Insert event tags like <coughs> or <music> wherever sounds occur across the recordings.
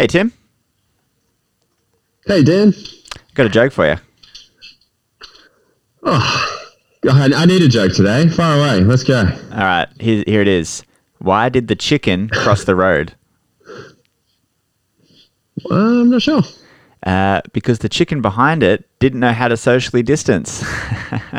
Hey, Tim, Hey, Dan. got a joke for you. Oh, I, I need a joke today. Far away. Let's go. All right, here, here it is. Why did the chicken cross the road? Uh, I'm not sure. Uh, because the chicken behind it didn't know how to socially distance. <laughs> <laughs>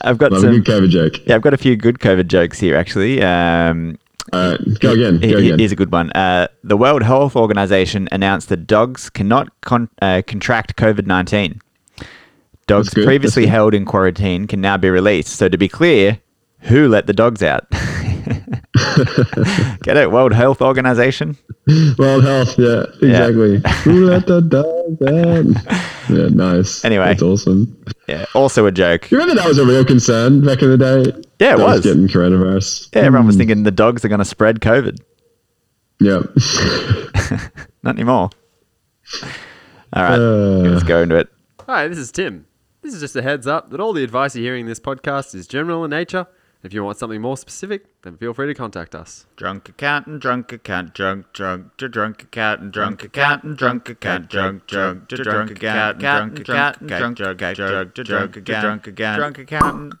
I've got Love a some. good COVID joke. Yeah, I've got a few good COVID jokes here, actually. Um, Right, go again. Go again. Here's a good one. Uh, the World Health Organization announced that dogs cannot con- uh, contract COVID 19. Dogs previously held in quarantine can now be released. So, to be clear, who let the dogs out? <laughs> Get it? World Health Organization? World Health. Yeah, exactly. Who let the dog out? Yeah, nice. Anyway. that's awesome. Yeah. Also a joke. You remember that was a real concern back in the day? Yeah, it Dogs was. getting coronavirus. Yeah, everyone was thinking the dogs are going to spread COVID. Yeah. <laughs> Not anymore. All right. Uh, let's go into it. Hi, this is Tim. This is just a heads up that all the advice you're hearing in this podcast is general in nature. If you want something more specific, then feel free to contact us. Drunk accountant, drunk accountant, drunk, drunk, to drunk accountant, drunk accountant, drunk accountant, drunk, drunk, to drunk accountant, drunk accountant, drunk, drunk, drunk, to drunk accountant, drunk again, drunk accountant.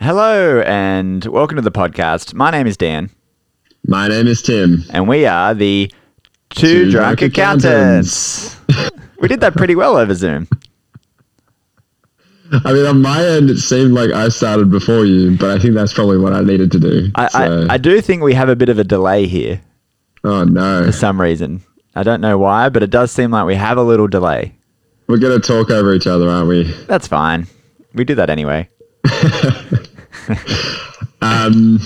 Hello and welcome to the podcast. My name is Dan, my name is Tim. and we are the Two, Two Drunk, Drunk Accountants. <laughs> we did that pretty well over Zoom. I mean, on my end, it seemed like I started before you, but I think that's probably what I needed to do. I, So- I, I do think we have a bit of a delay here. oh no, for some reason. I don't know why, but it does seem like we have a little delay. we're gonna talk over each other, aren't we? That's fine. We do that anyway. <laughs> Um,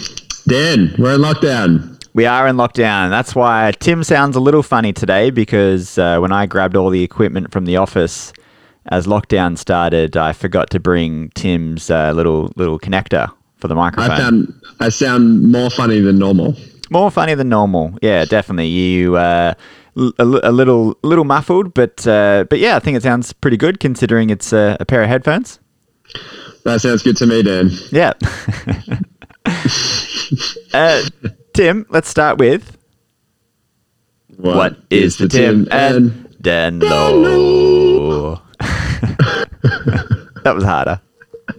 Dan, we're in lockdown. We are in lockdown. That's why Tim sounds a little funny today because uh, when I grabbed all the equipment from the office as lockdown started, I forgot to bring Tim's uh, little little connector for the microphone. I found I sound more funny than normal. More funny than normal. Yeah, definitely. You uh, l- a, little little muffled, but uh, but yeah, I think it sounds pretty good considering it's uh, a pair of headphones. That sounds good to me, Dan. Yeah. <laughs> <laughs> uh, Tim, let's start with what is the Tim and Dan Low? <laughs> that was harder.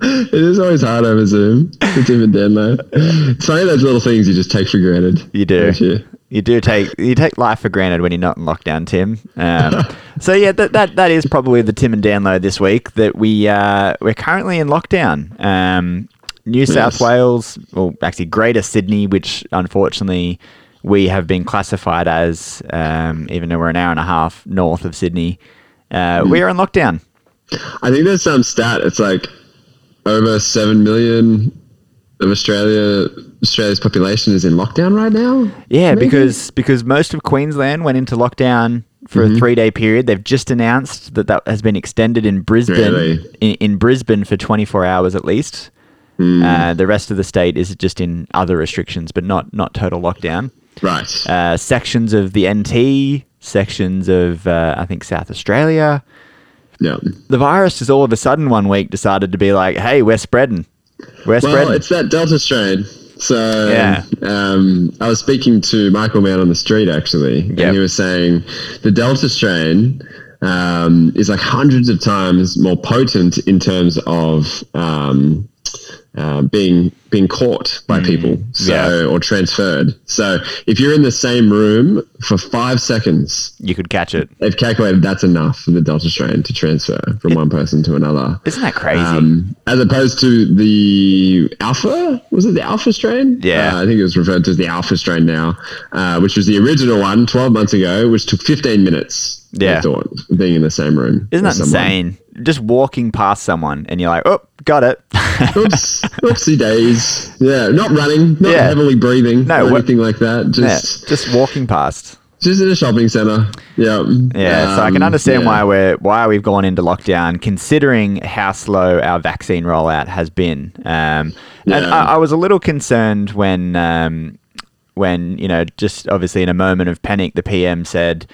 It is always hard over Zoom. It's even and Dan though. It's funny those little things you just take for granted. You do. you? You do take you take life for granted when you're not in lockdown, Tim. Um, <laughs> so yeah, that, that that is probably the Tim and Dan Low this week. That we uh, we're currently in lockdown. Um, New South Yes. Wales, well, actually Greater Sydney, which unfortunately we have been classified as, um, even though we're an hour and a half north of Sydney. Uh, We are in lockdown. I think there's some stat. It's like over seven million of Australia Australia's population is in lockdown right now. Yeah, Maybe? because because most of Queensland went into lockdown for Mm-hmm. a three day period. They've just announced that that has been extended in Brisbane Really? in, in Brisbane for 24 hours at least. Hmm. Uh, the rest of the state is just in other restrictions, but not not total lockdown. Right. Uh, sections of the NT, sections of uh, I think South Australia. Yeah. The virus just all of a sudden one week decided to be like, "Hey, we're spreading, we're Well, spreading." it's that Delta strain. So Yeah. um, I was speaking to Michael Man on the street actually, Yep. and he was saying the Delta strain um, is like hundreds of times more potent in terms of um, uh, being being caught by people, so Mm. yeah. or transferred. So if you're in the same room for five seconds, you could catch it. they've calculated that's enough for the Delta strain to transfer from one person to another. Isn't that crazy? Um, as opposed to the alpha, was it the alpha strain? Yeah. Uh, I think it was referred to as the alpha strain now, uh, which was the original one 12 months ago, which took 15 minutes. Yeah. Thought, being in the same room. Isn't that someone. insane? Just walking past someone and you're like, "Oh, got it." Oops, <laughs> oopsie days. Yeah, not running, not Yeah. heavily breathing, No, or anything like that. Yeah, Just, just walking past. just in a shopping center. Yeah. Yeah, so I can Um, understand yeah. why we're why we've gone into lockdown, considering how slow our vaccine rollout has been. Um, And I, I was a little concerned when um, when you know, just obviously in a moment of panic, the PM said.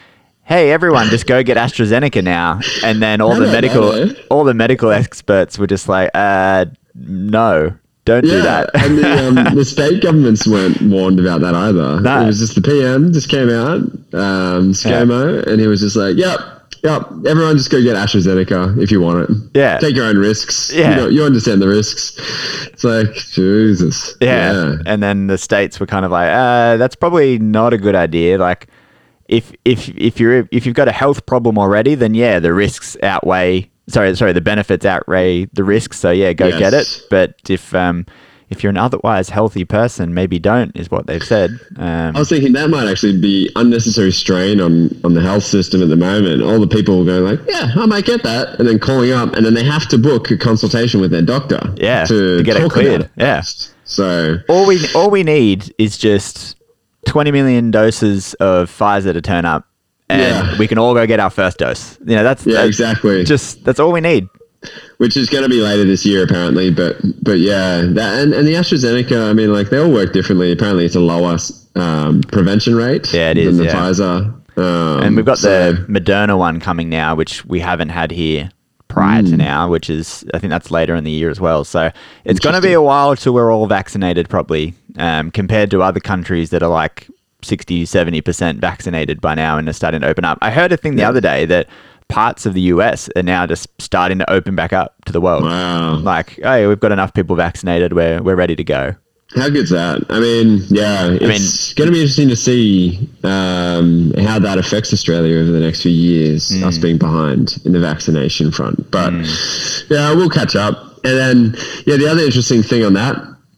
Hey everyone, just go get AstraZeneca now, and then all the Hello, medical hello. all the medical experts were just like, uh, no, Don't do that. and the, um, <laughs> the state governments weren't warned about that either. No. It was just the PM just came out, um, ScoMo, and he was just like, "Yep, yep, everyone just go get AstraZeneca if you want it. Yeah. take your own risks. Yeah. you, know, you understand the risks. It's like Jesus. Yeah. And then the states were kind of like, uh, that's probably not a good idea. Like if if if you're if you've got a health problem already, then yeah, the risks outweigh sorry, sorry, the benefits outweigh the risks. So yeah, go get it. But if um if you're an otherwise healthy person, maybe don't is what they've said. Um, I was thinking that might actually be unnecessary strain on, on the health system at the moment. All the people going like, yeah, I might get that, and then calling up, and then they have to book a consultation with their doctor. Yeah, to, to get it cleared. Yeah. So all we all we need is just 20 million doses of Pfizer to turn up, and Yeah. we can all go get our first dose. You know, that's yeah, that's exactly. Just that's all we need. Which is going to be later this year, apparently. But but yeah, that and, and the AstraZeneca. I mean, like they all work differently. Apparently, it's a lower um, prevention rate. Yeah, it than is, the yeah. Pfizer. Um, And we've got so- the Moderna one coming now, which we haven't had here prior Hmm. to now, which is I think that's later in the year as well. So it's going to be a while till we're all vaccinated, probably, um, compared to other countries that are like 60, 70% vaccinated by now and are starting to open up. I heard a thing the Yeah. other day that parts of the US are now just starting to open back up to the world. Wow. Like, hey, we've got enough people vaccinated, we're, we're ready to go. How good's that? I mean, yeah, it's going to be interesting to see um, how that affects Australia over the next few years, Mm. us being behind in the vaccination front. But yeah, we'll catch up. And then, yeah, the other interesting thing on that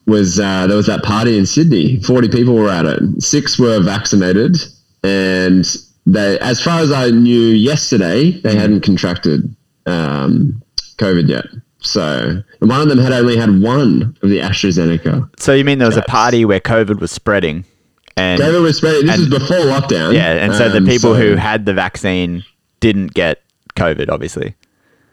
was uh, there was that party in Sydney. 40 people were at it. Six were vaccinated. And they, as far as I knew yesterday, they Mm. hadn't contracted um, COVID yet. So, one of them had only had one of the AstraZeneca. So you mean there was a party where COVID was spreading? And David was spreading. This and- is before lockdown. Yeah, and so the Um, people so- who had the vaccine didn't get COVID, obviously.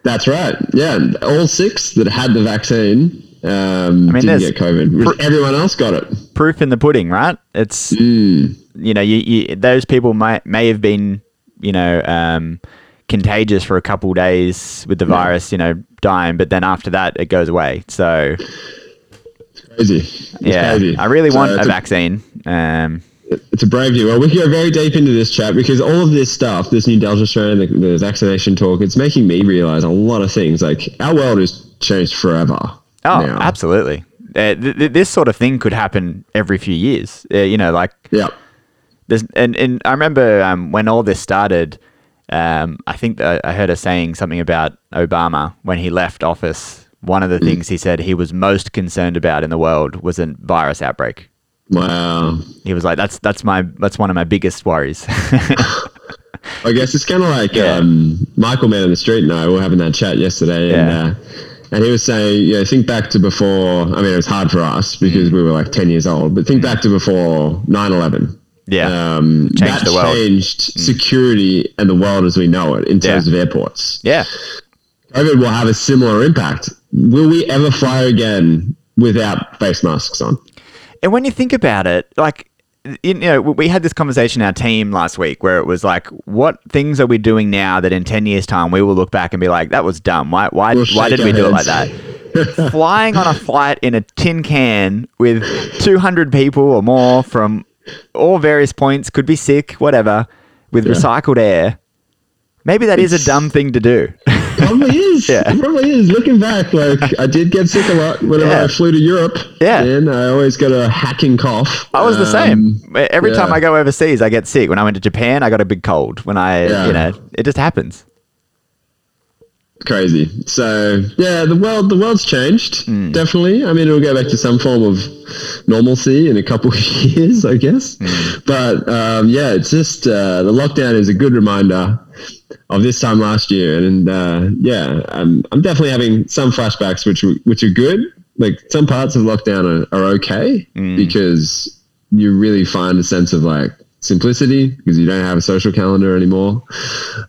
That's right. Yeah, all six that had the vaccine um, mean, didn't get COVID. pr- everyone else got it. Proof in the pudding, right? It's Mm. you know, you, you those people might may have been you know um, contagious for a couple days with the virus, you know, dying, but then after that it goes away. So Crazy. It's yeah, crazy. I really So want a it's vaccine. Um, It's a brave deal. Well, we can go very deep into this chat because all of this stuff, this new Delta strain, the, the vaccination talk, it's making me realize a lot of things. Like our world has changed forever. oh, now. absolutely. Uh, th- th- this sort of thing could happen every few years. Uh, you know, like Yeah. There's, and, and I remember um, when all this started, um, I think that I heard her saying something about Obama when he left office. One of the Mm. things he said he was most concerned about in the world was a virus outbreak. Wow. He was like, "That's that's my that's one of my biggest worries." <laughs> I guess it's kind of like Yeah. um, Michael Man on the Street and I were having that chat yesterday, and uh, and he was saying, you know, think back to before. I mean, it was hard for us because we were like ten years old, but think back to before 9-11. Yeah, Um, Changed that the world. Mm. changed security and the world as we know it in terms Yeah. of airports. yeah. COVID will have a similar impact. Will we ever fly again without face masks on? And when you think about it, like, you know, we had this conversation in our team last week where it was like, what things are we doing now that in 10 years' time we will look back and be like, that was dumb. Why, why, We'll why did we do it like that? <laughs> Flying on a flight in a tin can with 200 people or more from all various points, could be sick, whatever, with recycled air. Maybe that is a dumb thing to do. Probably is. <laughs> Yeah. It probably is. Looking back, like I did get sick a lot whenever Yeah. I flew to Europe. Yeah. And I always got a hacking cough. I was the same. Um, Every time. I go overseas, I get sick. When I went to Japan, I got a big cold. When I, Yeah. you know, it just happens. Crazy. So yeah, the world the world's changed Hmm. definitely. I mean, it'll go back to some form of normalcy in a couple <laughs> of years, I guess. Hmm. But um, yeah, it's just uh, the lockdown is a good reminder of this time last year, and uh, yeah, I'm I'm definitely having some flashbacks, which which are good. Like some parts of lockdown are, are okay Hmm. because you really find a sense of like simplicity because you don't have a social calendar anymore.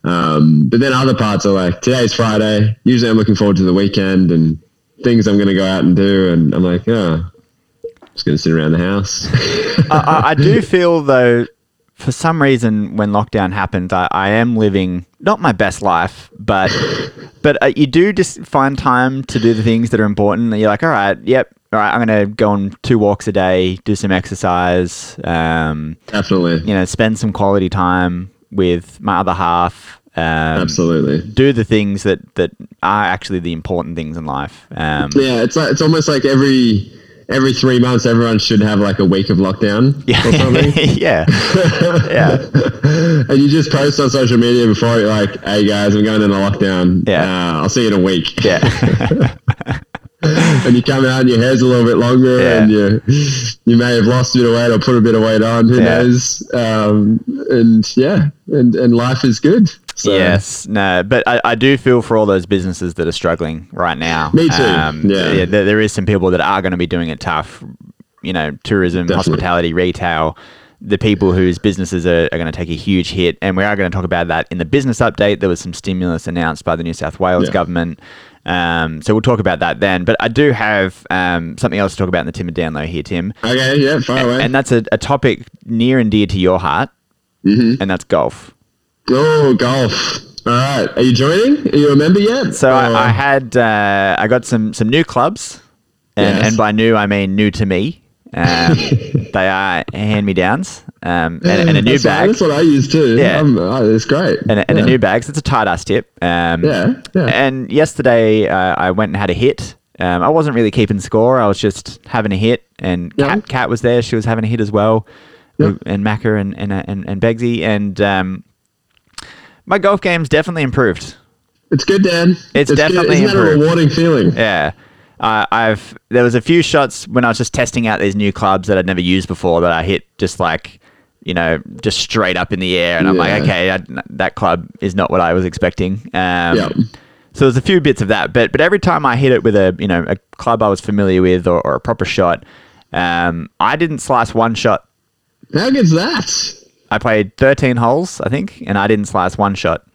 Um, but then other parts are like today's Friday. Usually I'm looking forward to the weekend and things I'm going to go out and do. And I'm like, oh, just going to sit around the house. <laughs> I, I- do feel though, for some reason, when lockdown happens, I, I am living not my best life, but <laughs> but uh, you do just find time to do the things that are important. And you're like, all right, yep, all right, I'm going to go on two walks a day, do some exercise, um, Definitely. you know, spend some quality time with my other half. Um, Absolutely. Do the things that, that are actually the important things in life. Um, Yeah, it's like, it's almost like every every three months, everyone should have like a week of lockdown or something. <laughs> yeah. yeah. <laughs> and you just post on social media before you're like, "Hey guys, I'm going in a lockdown. Yeah. uh, I'll see you in a week." Yeah. <laughs> <laughs> and you come out and your hair's a little bit longer, Yeah. and you you may have lost a bit of weight or put a bit of weight on. Who Yeah. knows? Um, and yeah, and and life is good. So, Yes, no, but I, I do feel for all those businesses that are struggling right now. Me too, Um, yeah. there, there is some people that are going to be doing it tough. You know, tourism, Definitely. hospitality, retail. The people whose businesses are, are going to take a huge hit, and we are going to talk about that in the business update. There was some stimulus announced by the New South Wales Yeah. government, um, so we'll talk about that then. But I do have um, something else to talk about in the Tim and Download here, Tim, Okay. Yeah. Far away. and that's a, a topic near and dear to your heart, Mm-hmm. and that's golf. oh, golf. All right. Are you joining? Are you a member yet? So I, I had uh, I got some some new clubs, and, Yes. and by new I mean new to me. Um, <laughs> they are hand me downs, um, and, and a new that's, bag, That's what I use too. Yeah. Um, oh, it's great. and, a, and yeah. a new bag. So it's a tight ass tip. Um, Yeah, yeah. And yesterday uh, I went and had a hit. Um, I wasn't really keeping score. I was just having a hit, and Yeah. Kat, Kat was there. She was having a hit as well, Yeah. and Macca and and and, and Begsy, and um, my golf game's definitely improved. It's good, Dan. It's good. definitely Isn't that a rewarding feeling? Yeah. Uh, I've there was a few shots when I was just testing out these new clubs that I'd never used before that I hit just like you know just straight up in the air and I'm like okay I, that club is not what I was expecting. Um, Yeah. So there's a few bits of that, but but every time I hit it with a you know a club I was familiar with or, or a proper shot, um, I didn't slice one shot. How good's that? I played 13 holes I think, and I didn't slice one shot.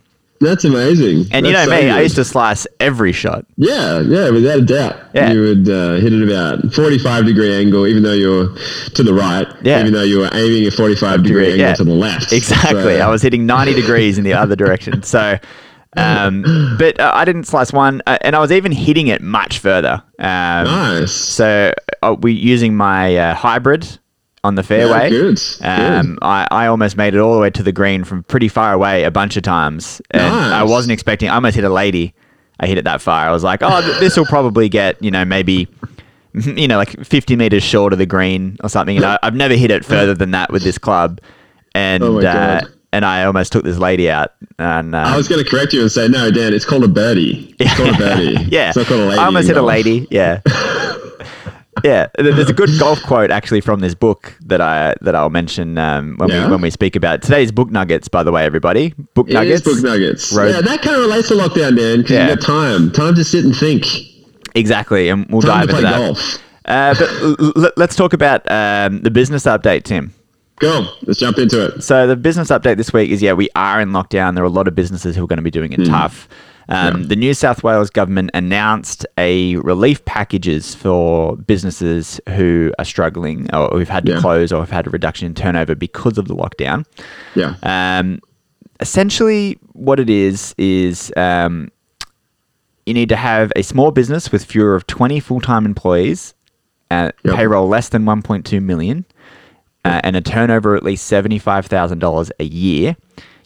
That's amazing. And you know That's so me, I used to slice every shot. Yeah, yeah, without a doubt. Yeah. You would uh, hit it about 45 degree angle, even though you're to the right. Yeah. Even though you were aiming a 45 degree, degree, angle yeah. to the left. Exactly. So- I was hitting 90 degrees in the other direction. <laughs> So, um, but uh, I didn't slice one, uh, and I was even hitting it much further. Um, Nice. So, uh, we using my uh, hybrid on the fairway. good, Um, I, I almost made it all the way to the green from pretty far away a bunch of times, and I wasn't expecting. I almost hit a lady. I hit it that far. I was like, oh, this will probably get you know maybe. <laughs> You know, like 50 meters short of the green or something. And I, I've never hit it further than that with this club. And Oh uh, and I almost took this lady out. And uh, I was going to correct you and say, no, Dan, it's called a birdie. It's called a <laughs> birdie. yeah, It's not called a lady. I almost hit a lady. Yeah, <laughs> yeah. There's a good golf quote actually from this book that I that I'll mention um, when Yeah? we when we speak about today's book nuggets. By the way, everybody, book It nuggets. book nuggets. Road- Yeah, that kind of relates to lockdown, Dan, because Yeah. you got time. Time to sit and think. Exactly, and we'll Time dive to into that. golf. Uh, but l- let's talk about um, the business update, Tim. Go. Let's jump into it. So the business update this week is yeah, we are in lockdown. There are a lot of businesses who are going to be doing it tough. Um, Yeah. The New South Wales government announced a relief packages for businesses who are struggling or who've had to Yeah. close or have had a reduction in turnover because of the lockdown. Yeah. Um, essentially, what it is is um, you need to have a small business with fewer of 20 full time employees, uh, Yep. payroll less than 1.2 million, uh, and a turnover at least $75,000 a year.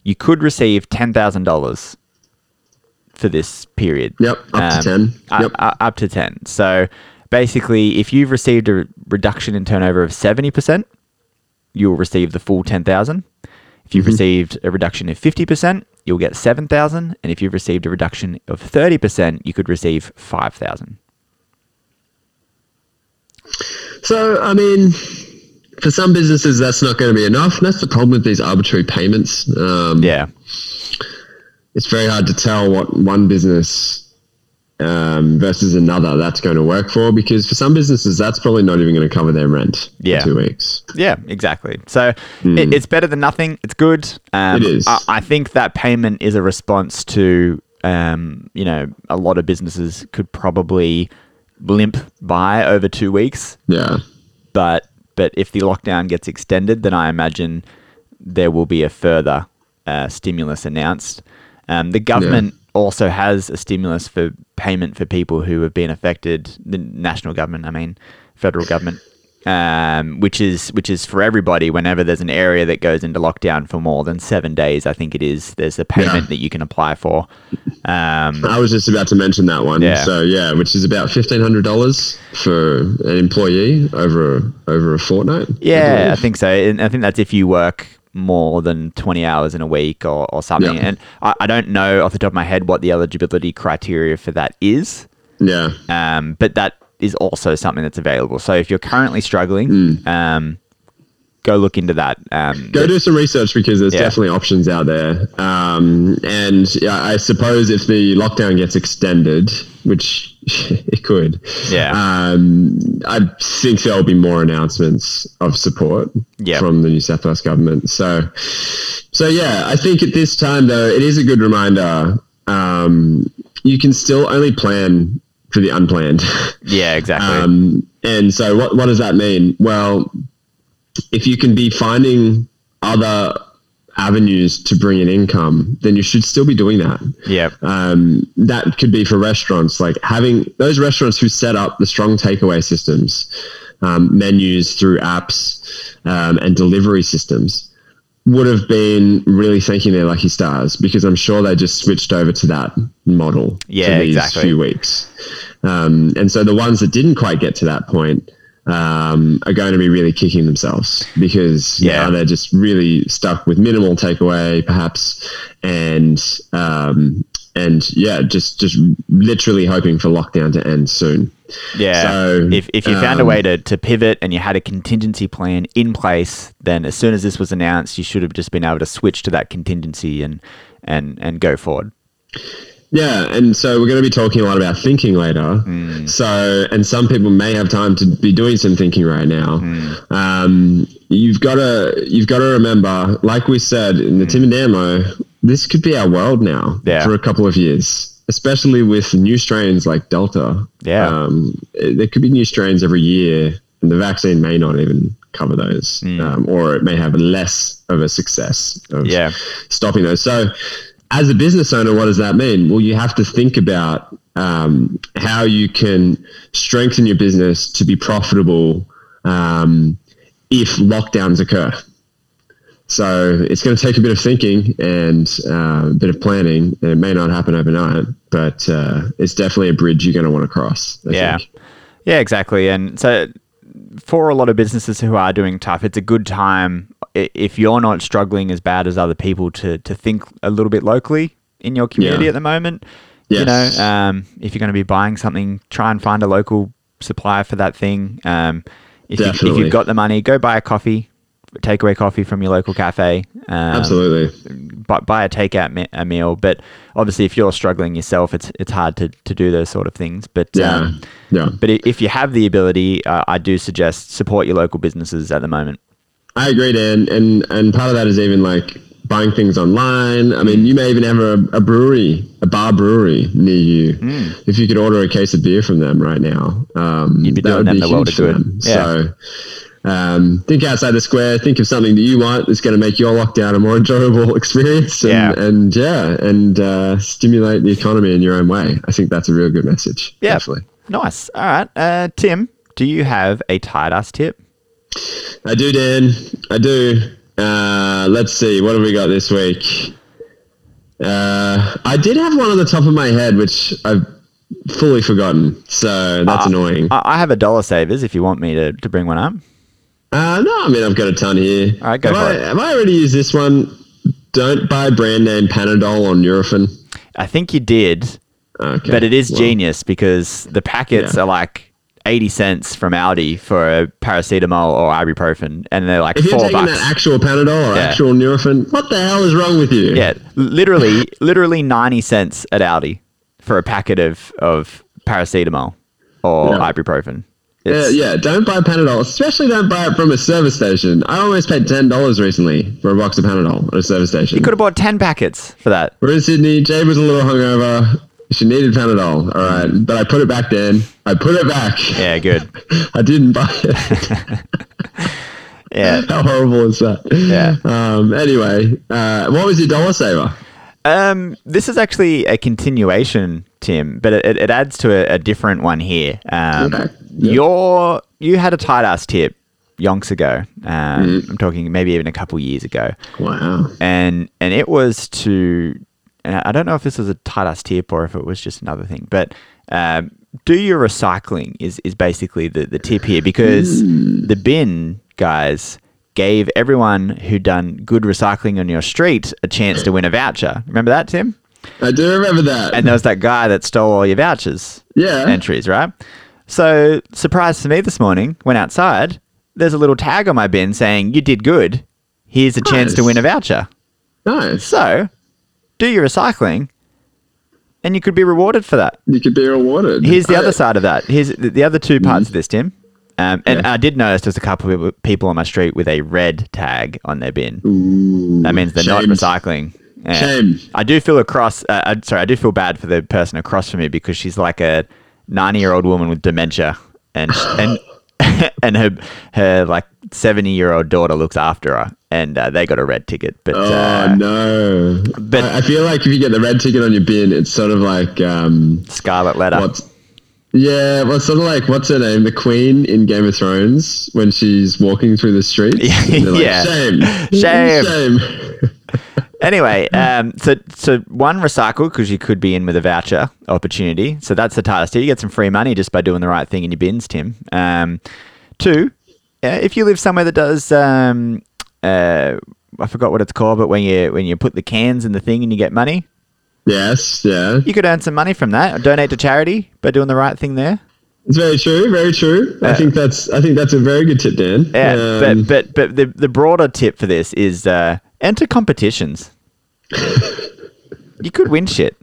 You could receive $10,000 for this period. Yep, up to um, 10. up- Yep. up- up to 10. So basically, if you've received a reduction in turnover of 70%, you'll receive the full 10,000. If you've mm-hmm. received a reduction of 50%, you'll get 7,000, and if you've received a reduction of 30%, you could receive 5,000. So, I mean, for some businesses, that's not going to be enough. And that's the problem with these arbitrary payments. Um, Yeah. It's very hard to tell what one business um, versus another that's going to work for because for some businesses, that's probably not even going to cover their rent Yeah. for two weeks. Yeah, exactly. So it, it's better than nothing. It's good. Um, Hmm. It is. I, I think that payment is a response to, um, you know, a lot of businesses could probably limp by over two weeks. Yeah. But but if the lockdown gets extended, then I imagine there will be a further uh, stimulus announced. Um, the government also has a stimulus for payment for people who have been affected. The national government, I mean, federal government, um, which is which is for everybody. Whenever there's an area that goes into lockdown for more than seven days, I think it is. There's a payment Yeah. that you can apply for. Um, I was just about to mention that one. Yeah. So yeah, which is about fifteen hundred dollars for an employee over over a fortnight. Yeah, I believe. think so. And I think that's if you work more than 20 hours in a week or, or something. Yeah. And I, I don't know off the top of my head what the eligibility criteria for that is, yeah, um, but that is also something that's available. So if you're currently struggling, um, go look into that. Um, go do some research because there's Yeah. definitely options out there. Um, and I suppose if the lockdown gets extended, which <laughs> it could, Yeah. um, I think there will be more announcements of support Yeah. from the New South Wales government. So, so yeah, I think at this time though, it is a good reminder. Um, you can still only plan for the unplanned. <laughs> yeah, exactly. Um, and so, what, what does that mean? Well, if you can be finding other avenues to bring in income, then you should still be doing that. yeah. Um, that could be for restaurants, like having those restaurants who set up the strong takeaway systems, um, menus through apps, um, and delivery systems would have been really thanking their lucky stars because I'm sure they just switched over to that model Yeah, for these exactly. few weeks. Um, and so the ones that didn't quite get to that point um, are going to be really kicking themselves because Yeah. now they're just really stuck with minimal takeaway, perhaps, and um, and yeah, just just literally hoping for lockdown to end soon. Yeah. So, if, if you found a um, way to, to pivot and you had a contingency plan in place, then as soon as this was announced, you should have just been able to switch to that contingency and and and go forward. Yeah, and so we're going to be talking a lot about thinking later. So, and some people may have time to be doing some thinking right now. Um, you've got to you've got to remember, like we said in the Tim and Damo, this could be our world now Yeah. for a couple of years, especially with new strains like Delta. Yeah. um, it- there could be new strains every year, and the vaccine may not even cover those, um, or it may have less of a success of Yeah. stopping those. So, as a business owner, what does that mean? Well, you have to think about um, how you can strengthen your business to be profitable um, if lockdowns occur. So it's going to take a bit of thinking and uh, a bit of planning. And it may not happen overnight, but uh, it's definitely a bridge you're going to want to cross. I Yeah. think. Yeah, exactly. And so for a lot of businesses who are doing tough, it's a good time if you're not struggling as bad as other people to to think a little bit locally in your community Yeah. at the moment. You know, um, if you're going to be buying something, try and find a local supplier for that thing. Um, if, you, if you've got the money, go buy a coffee, takeaway coffee from your local cafe. Um, Absolutely. buy, buy a takeout me- a meal. But obviously, if you're struggling yourself, it's it's hard to, to do those sort of things. But Yeah. um, yeah. but if you have the ability, uh, I do suggest support your local businesses at the moment. I agree, Dan, and and part of that is even like buying things online. I mean, you may even have a, a brewery, a bar brewery near you. Hmm. If you could order a case of beer from them right now, um, You'd be that doing would them the world huge for good. them. Yeah. So. Um, think outside the square. Think of something that you want that's going to make your lockdown a more enjoyable <laughs> experience, and Yeah. and yeah, and uh, stimulate the economy in your own way. I think that's a real good message. Yeah, Definitely. nice. All right, uh, Tim, do you have a tight ass tip? I do, Dan. I do. Uh, let's see. What have we got this week? Uh, I did have one on the top of my head, which I've fully forgotten. So that's Uh, annoying. I, have a dollar savers if you want me to, to bring one up. Uh, no, I mean, I've got a ton here. All right, go have for I, it. Have I already used this one? Don't buy brand name Panadol on Nurofen. I think you did, Okay. but it is well, genius because the packets Yeah. are like 80 cents from Aldi for a paracetamol or ibuprofen, and they're like If you're four taking bucks. that actual Panadol or Yeah. actual Nurofen, what the hell is wrong with you? Yeah, literally, literally ninety cents at Aldi for a packet of of paracetamol or Yeah. ibuprofen. Yeah, yeah, don't buy Panadol. Especially don't buy it from a service station. I almost paid ten dollars recently for a box of Panadol at a service station. You could have bought ten packets for that. We're in Sydney. Jade was a little hungover. She needed Panadol. All right, but I put it back. Then I put it back. Yeah, good. <laughs> I didn't buy it. <laughs> Yeah. How horrible is that? Yeah. Um. Anyway, uh, what was your dollar saver? Um, this is actually a continuation Tim, but it, it adds to a, a different one here. Um, Okay. Yeah. Your you had a tight ass tip yonks ago. Um, Mm-hmm. I'm talking maybe even a couple years ago, Wow. and and it was to. And I don't know if this was a tight ass tip or if it was just another thing, but um, do your recycling is is basically the the tip here because the bin guys gave everyone who done good recycling on your street a chance to win a voucher. Remember that, Tim? I do remember that. And there was that guy that stole all your vouchers yeah. entries, right? So, surprise to me this morning, went outside, there's a little tag on my bin saying, You did good. Here's a chance to win a voucher. nice. So, do your recycling and you could be rewarded for that. You could be rewarded. Here's the other side of that. Here's the the other two parts of this, Tim. Um, and Yeah. I did notice there's a couple of people- on my street with a red tag on their bin. Ooh, That means they're not recycling. Yeah. Shame. I do feel across. Uh, I- sorry, I do feel bad for the person across from me because she's like a ninety-year-old woman with dementia, and and <gasps> <laughs> and her her like seventy-year-old daughter looks after her, and uh, they got a red ticket. But Oh uh, no! but- I, I feel like if you get the red ticket on your bin, it's sort of like um, Scarlet Letter. yeah, well, sort of like what's her name, the Queen in Game of Thrones when she's walking through the street. <laughs> Yeah. like, Yeah. Shame. <laughs> Shame. Shame. <laughs> Anyway, um, so so one recycle because you could be in with a voucher opportunity. So that's the task. You get some free money just by doing the right thing in your bins, Tim. Um, two, if you live somewhere that does, um, uh, I forgot what it's called, but when you when you put the cans in the thing and you get money, Yes. Yeah. you could earn some money from that. Donate to charity by doing the right thing there. It's very true. Very true. I Uh, think that's. I think that's a very good tip, Dan. Yeah, Um, but but but the the broader tip for this is uh, enter competitions. you could win shit.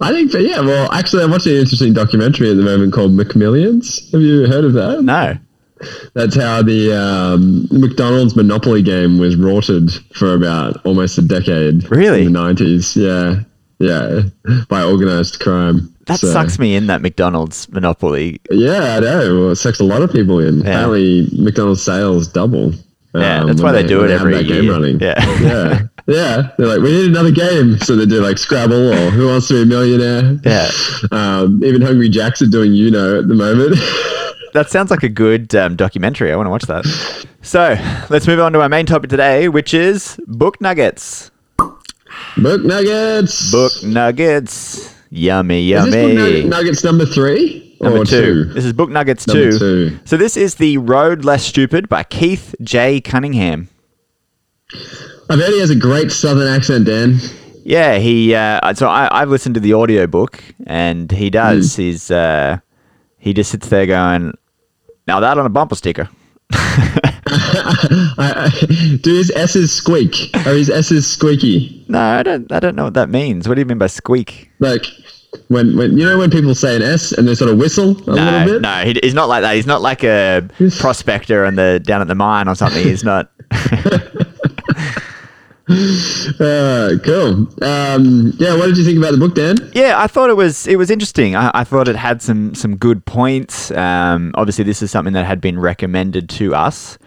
I think. Yeah. Well, actually, I'm watching an interesting documentary at the moment called McMillions. Have you heard of that? No. That's how the um, McDonald's Monopoly game was rorted for about almost a decade. Really? In the 90s. Yeah. Yeah. By organized crime. That So- sucks me in that McDonald's monopoly. Yeah, I know. Well, it sucks a lot of people in. Apparently, McDonald's sales double. Yeah, um, that's why when they do it every that game year. running. Yeah. yeah, <laughs> yeah. They're like, we need another game, so they do like Scrabble or Who Wants to Be a Millionaire. Yeah. <laughs> Um, even Hungry Jacks are doing you know at the moment. <laughs> That sounds like a good um, documentary. I want to watch that. So let's move on to our main topic today, which is book nuggets. Book Nuggets. Book nuggets. Yummy, Is this Book yummy. Nugget- Nuggets number three Number or two. This is Book Nuggets 2. two. So this is The Road Less Stupid by Keith J. Cunningham. I've heard he has a great Southern accent, Dan. Yeah, he. Uh, so I, I've listened to the audiobook, and he does. Hmm. He's. Uh, he just sits there going, "Now that on a bumper sticker." <laughs> Do his S's squeak? Or his S's squeaky? No, I don't. I don't know what that means. What do you mean by squeak? Like when, when you know when people say an S and they sort of whistle a No, little bit. no, he, he's not like that. He's not like a prospector on the down at the mine or something. He's not. <laughs> <laughs> Uh, cool. Um, yeah, what did you think about the book, Dan? Yeah, I thought it was it was interesting. I, I thought it had some some good points. Um, obviously, this is something that had been recommended to us,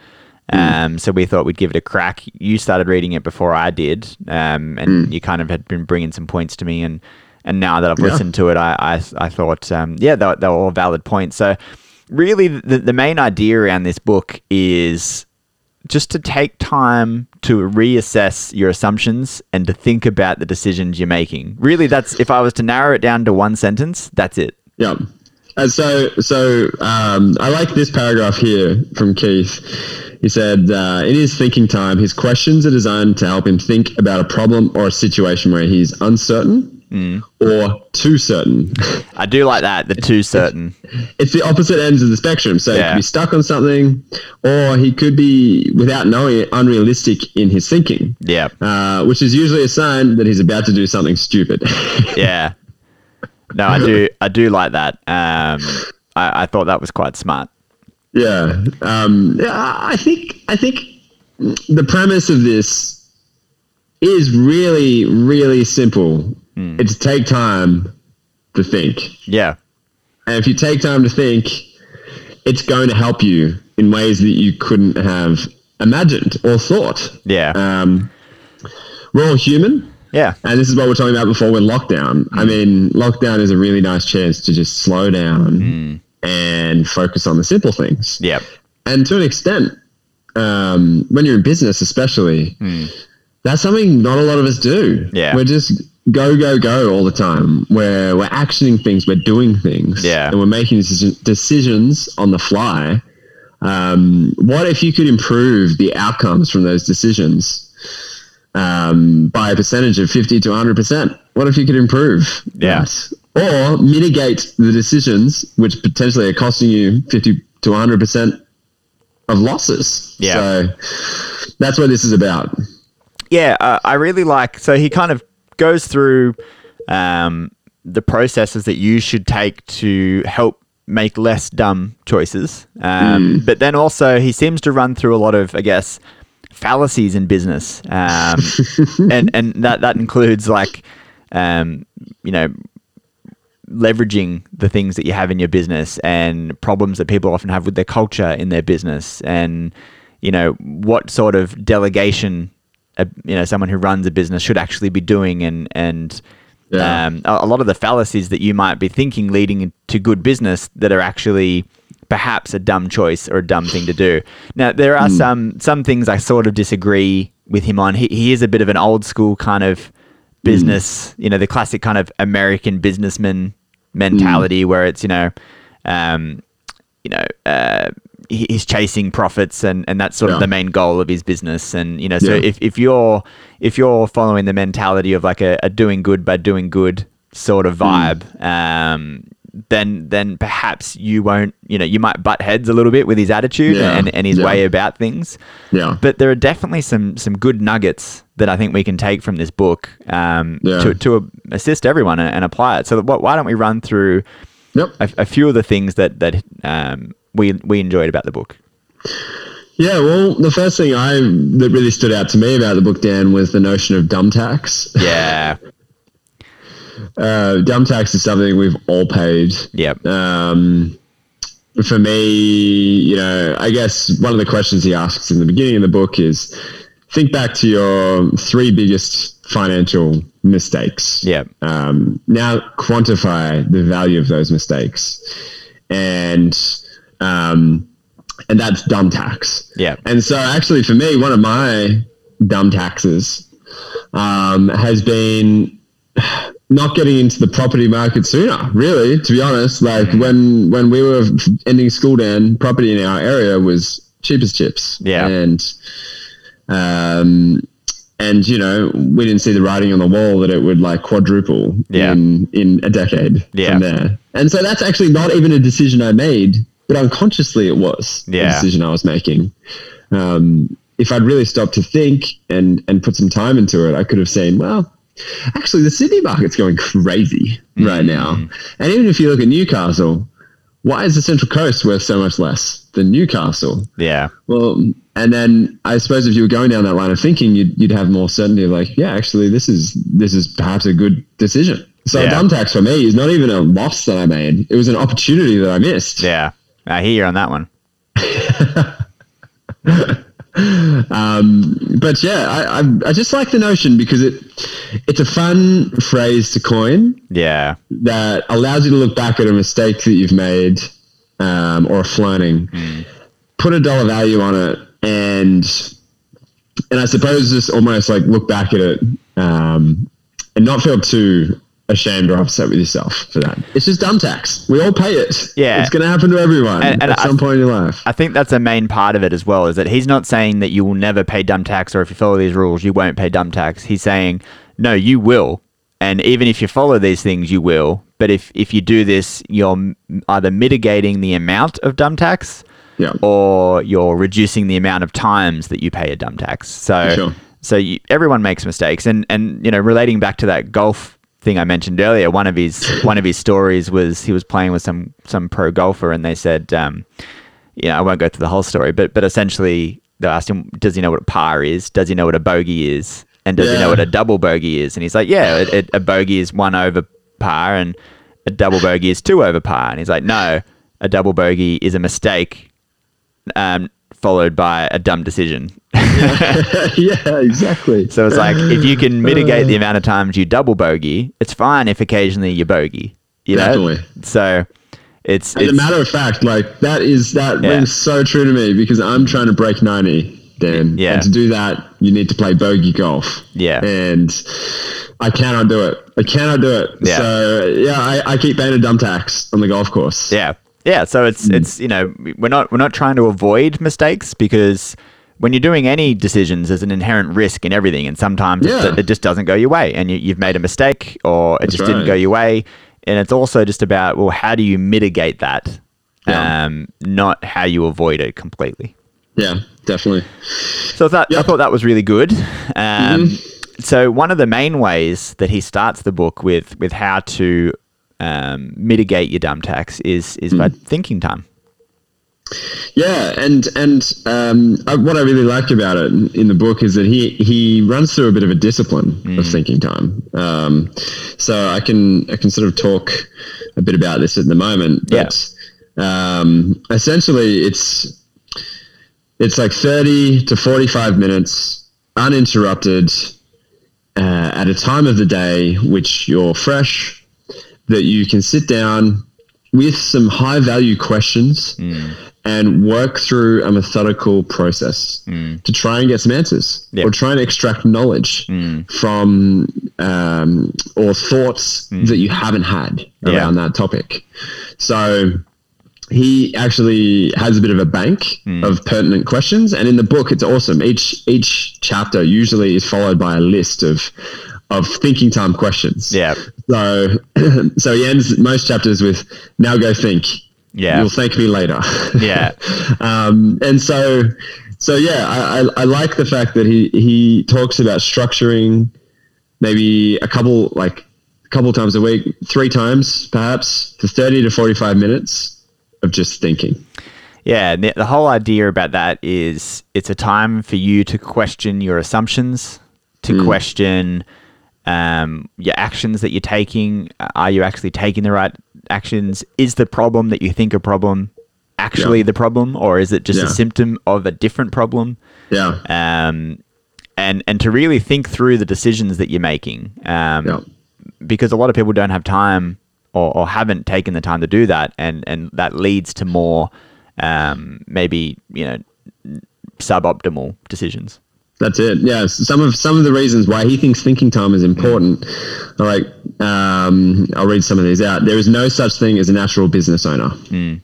um, so we thought we'd give it a crack. You started reading it before I did, um, and you kind of had been bringing some points to me, and and now that I've Yeah. listened to it, I I, I thought, um, yeah, they, were- they were all valid points. So, really, the the main idea around this book is just to take time to reassess your assumptions and to think about the decisions you're making. Really, that's if I was to narrow it down to one sentence, that's it. Yeah. And so, so um, I like this paragraph here from Keith. He said, uh, in his thinking time, his questions are designed to help him think about a problem or a situation where he's uncertain or too certain. <laughs> I do like that. The too certain. it's the opposite ends of the spectrum. So he could be stuck on something, or he could be, without knowing it, unrealistic in his thinking. Yeah, Uh, which is usually a sign that he's about to do something stupid. <laughs> yeah. No, I do. I do like that. Um, I, I thought that was quite smart. Yeah, um, yeah. I think I think the premise of this is really really simple. It's take time to think, Yeah, and if you take time to think, it's going to help you in ways that you couldn't have imagined or thought. yeah, Um, we're all human. Yeah. And this is what we're talking about before with lockdown. I mean, lockdown is a really nice chance to just slow down and focus on the simple things. Yeah. And to an extent, um, when you're in business, especially, that's something not a lot of us do. Yeah. We're just go, go, go all the time. Where we're actioning things, we're doing things. Yeah. And we're making decisions on the fly. Um, what if you could improve the outcomes from those decisions um, by a percentage of 50 to 100%? What if you could improve Yeah. that? Or mitigate the decisions which potentially are costing you 50 to 100% of losses. Yeah. So that's what this is about. Yeah, uh, I really like. So he kind of goes through um, the processes that you should take to help make less dumb choices. Um, But then also, he seems to run through a lot of, I guess, fallacies in business, um, <laughs> and and that that includes like, um, you know. Leveraging the things that you have in your business and problems that people often have with their culture in their business, and you know what sort of delegation a, you know someone who runs a business should actually be doing and and Yeah. um, a, a lot of the fallacies that you might be thinking leading to good business that are actually perhaps a dumb choice or a dumb thing to do. Now there are some some things I sort of disagree with him on. He, he is a bit of an old school kind of business, you know, the classic kind of American businessman mentality where it's you know. Um, you know, uh, he's chasing profits, and, and that's sort of the main goal of his business. And you know, so Yeah. if, if you're if you're following the mentality of like a, a doing good by doing good sort of vibe, um, then then perhaps you won't, you know, you might butt heads a little bit with his attitude Yeah. and, and his Yeah. way about things. Yeah. But there are definitely some some good nuggets that I think we can take from this book um, Yeah. to to assist everyone and, and apply it. So what, why don't we run through Yep. a, a few of the things that that um, we we enjoyed about the book? Yeah, well, the first thing I that really stood out to me about the book, Dan, was the notion of dumb tax. Yeah. <laughs> Uh, dumb tax is something we've all paid. Yep. Um, for me, you know, I guess one of the questions he asks in the beginning of the book is think back to your three biggest financial mistakes. Yep. Um, now quantify the value of those mistakes. And, um, and that's dumb tax. Yeah. And so, actually, for me, one of my dumb taxes um, has been not getting into the property market sooner. Really, to be honest, like when when we were ending school, down property in our area was cheap as chips. Yeah. and um, and you know we didn't see the writing on the wall that it would like quadruple Yeah. in in a decade Yeah. from there. And so that's actually not even a decision I made, but unconsciously it was Yeah. a decision I was making. Um, if I'd really stopped to think and and put some time into it, I could have seen, well, actually the Sydney market's going crazy right now. And even if you look at Newcastle, why is the Central Coast worth so much less than Newcastle? Yeah. Well, and then I suppose if you were going down that line of thinking, you'd, you'd have more certainty of like, yeah, actually, this is this is perhaps a good decision. So Yeah. dumb tax for me is not even a loss that I made; it was an opportunity that I missed. Yeah. I hear you on that one. <laughs> But yeah, I, I I just like the notion because it it's a fun phrase to coin Yeah. that allows you to look back at a mistake that you've made um, or a flirting, put a dollar value on it, and and I suppose just almost like look back at it um, and not feel too ashamed or upset with yourself for that. It's just dumb tax. We all pay it. Yeah. it's going to happen to everyone And- and at I- some point in your life. I think that's a main part of it as well, is that he's not saying that you will never pay dumb tax or if you follow these rules, you won't pay dumb tax. He's saying, no, you will. And even if you follow these things, you will. But if, if you do this, you're either mitigating the amount of dumb tax Yeah. or you're reducing the amount of times that you pay a dumb tax. So, Sure. so you, everyone makes mistakes. And, and, you know, relating back to that golf thing I mentioned earlier, one of his, <coughs> one of his stories was he was playing with some, some pro golfer and they said, um, you know, I won't go through the whole story, but but essentially they asked him, does he know what a par is? Does he know what a bogey is? And does he know what a double bogey is? And he's like, yeah, it, it, a bogey is one over par, and a double bogey is two over par. And he's like, no, a double bogey is a mistake, um, followed by a dumb decision. <laughs> yeah, exactly. So it's like if you can mitigate the uh. amount of times you double bogey, it's fine if occasionally you bogey. You know? Definitely. So it's, As a matter of fact, like that is that Yeah. rings so true to me because I'm trying to break ninety, Dan. Yeah. And to do that, you need to play bogey golf. Yeah. And I cannot do it. I cannot do it. Yeah. So yeah, I, I keep a dumb tax on the golf course. Yeah, yeah. So it's it's you know we're not we're not trying to avoid mistakes because when you're doing any decisions, there's an inherent risk in everything, and sometimes Yeah. it, it just doesn't go your way, and you, you've made a mistake or it That's just didn't go your way, and it's also just about well, how do you mitigate that, Yeah. um, not how you avoid it completely. Yeah, definitely. So I thought, I thought that was really good. Um, Mm-hmm. So one of the main ways that he starts the book with with how to um, mitigate your dumb tax is is by Mm. thinking time. Yeah, and and um, I, what I really like about it in, in the book is that he he runs through a bit of a discipline of thinking time. Um, so I can I can sort of talk a bit about this at the moment, but um, essentially it's it's like thirty to forty five minutes uninterrupted uh, at a time of the day which you're fresh, that you can sit down with some high value questions mm. and work through a methodical process mm. to try and get some answers Yeah. or try and extract knowledge mm. from um, or thoughts that you haven't had Yeah. around that topic. So he actually has a bit of a bank of pertinent questions, and in the book, it's awesome. Each each chapter usually is followed by a list of of thinking time questions. Yeah. So <clears throat> so he ends most chapters with "Now go think." Yeah. You'll thank me later. Yeah. <laughs> um, and so so yeah, I, I, I like the fact that he he talks about structuring maybe a couple like a couple times a week, three times perhaps, for thirty to forty five minutes of just thinking. Yeah, the, the whole idea about that is it's a time for you to question your assumptions, to question um, your actions that you're taking. Uh, Are you actually taking the right actions? Is the problem that you think a problem actually Yeah. the problem, or is it just Yeah. a symptom of a different problem? Yeah. Um, and and to really think through the decisions that you're making. Um, Yeah. because a lot of people don't have time or, or haven't taken the time to do that and and that leads to more um, maybe you know suboptimal decisions That's it. Yeah, some of some of the reasons why he thinks thinking time is important. Are like, um, I'll read some of these out. There is no such thing as a natural business owner. Mm.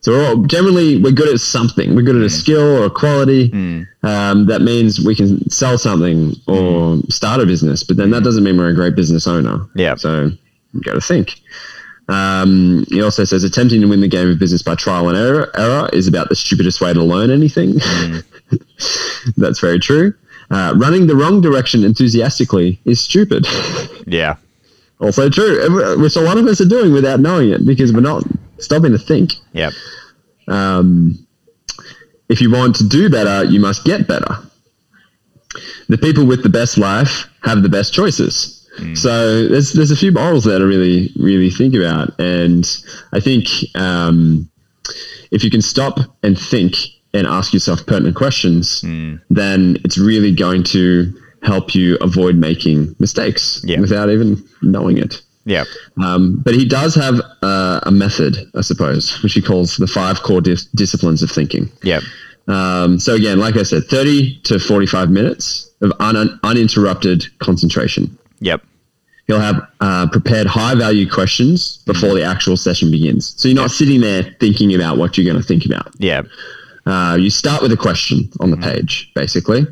So we're all, generally we're good at something. We're good at a mm. skill or a quality. Mm. Um, that means we can sell something or start a business, but then that doesn't mean we're a great business owner. Yeah. So you got to think. Um, he also says attempting to win the game of business by trial and error, error is about the stupidest way to learn anything. <laughs> That's very true. Uh, running the wrong direction enthusiastically is stupid. <laughs> yeah also true, which a lot of us are doing without knowing it because we're not stopping to think. yep Um, if you want to do better, you must get better. The people with the best life have the best choices. So there's there's a few morals there to really really think about, and I think um, if you can stop and think and ask yourself pertinent questions, then it's really going to help you avoid making mistakes Yeah. without even knowing it. yep Um, but he does have uh, a method, I suppose, which he calls the five core dis- disciplines of thinking. yep Um, so again, like I said, 30 to 45 minutes of un- uninterrupted concentration. Yep He'll have uh, prepared high value questions before the actual session begins. So you're not sitting there thinking about what you're going to think about. Yeah. Uh, you start with a question on the page, basically.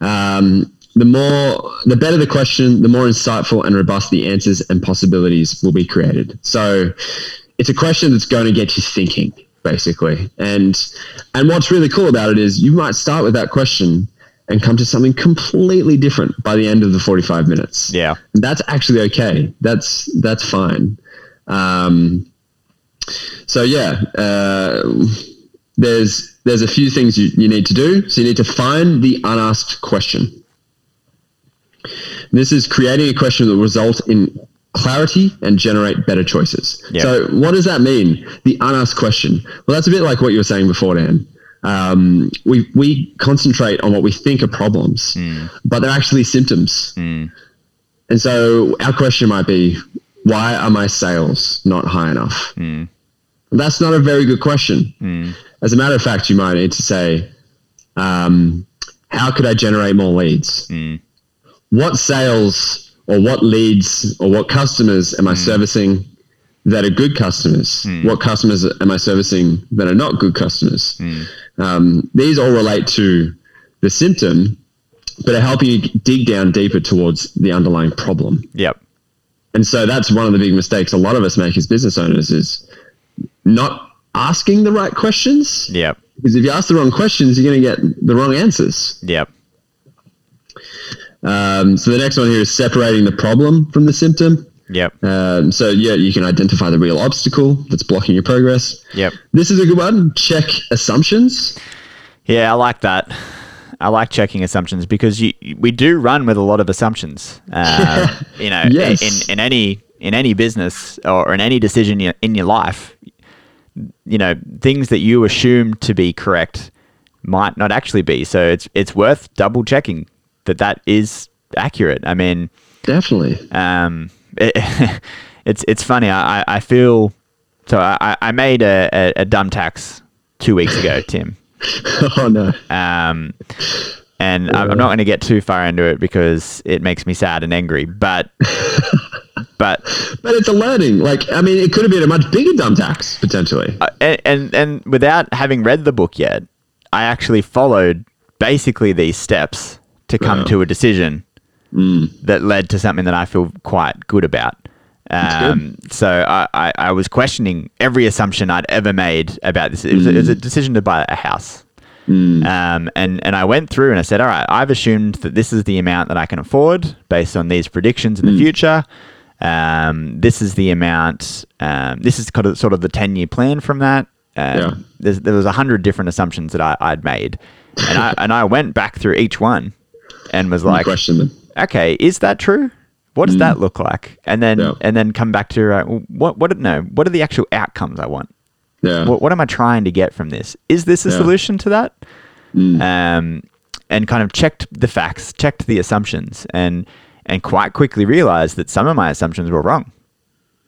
Um, the more, the better the question, the more insightful and robust the answers and possibilities will be created. So, it's a question that's going to get you thinking, basically. And and what's really cool about it is you might start with that question and come to something completely different by the end of the 45 minutes. yeah That's actually okay. That's that's fine. Um, so yeah, uh, there's there's a few things you, you need to do. So you need to find the unasked question. This is creating a question that will result in clarity and generate better choices. Yeah. So what does that mean? The unasked question. Well, that's a bit like what you were saying before, Dan. Um, we we concentrate on what we think are problems, hmm. but they're actually symptoms. Hmm. And so our question might be, why are my sales not high enough? Hmm. That's not a very good question. As a matter of fact, you might need to say, um, how could I generate more leads? What sales or what leads or what customers am I servicing that are good customers? What customers am I servicing that are not good customers? Um, these all relate to the symptom, but are helping you dig down deeper towards the underlying problem. Yep. And so that's one of the big mistakes a lot of us make as business owners is not asking the right questions. Yep. Because if you ask the wrong questions, you're going to get the wrong answers. Yep. Um, so the next one here is separating the problem from the symptom. Yep. Um, so yeah, you can identify the real obstacle that's blocking your progress. Yep. This is a good one. Check assumptions. Yeah, I like that. I like checking assumptions because you, we do run with a lot of assumptions. Uh, <laughs> you know, Yes. in, in any in any business or in any decision in- in your life, you know, things that you assume to be correct might not actually be. So it's it's worth double checking that that is accurate. I mean, Definitely. um, it, <laughs> it's it's funny. I, I- feel so. I, I made a, a, a dumb tax two weeks ago, <laughs> Tim. oh no. Um, and I'm I'm not going to get too far into it because it makes me sad and angry. But <laughs> but But it's a learning. Like I mean, it could have been a much bigger dumb tax potentially. uh, and, and and without having read the book yet, I actually followed basically these steps to come Wow. to a decision that led to something that I feel quite good about. Um, so I, I, I was questioning every assumption I'd ever made about this. It was, a, it was a decision to buy a house. Um, and, and I went through and I said, all right, I've assumed that this is the amount that I can afford based on these predictions in the future. Um, this is the amount, um, this is kind of sort of the 10 year plan from that. Um, Yeah. there was a hundred different assumptions that I, I'd made. And I, and I went back through each one and was like, question them. Okay, is that true? What does that look like? And then Yeah. and then come back to uh, what what no, what are the actual outcomes I want? Yeah. What, what am I trying to get from this? Is this a Yeah. solution to that? Um, and kind of checked the facts, checked the assumptions, and and quite quickly realized that some of my assumptions were wrong.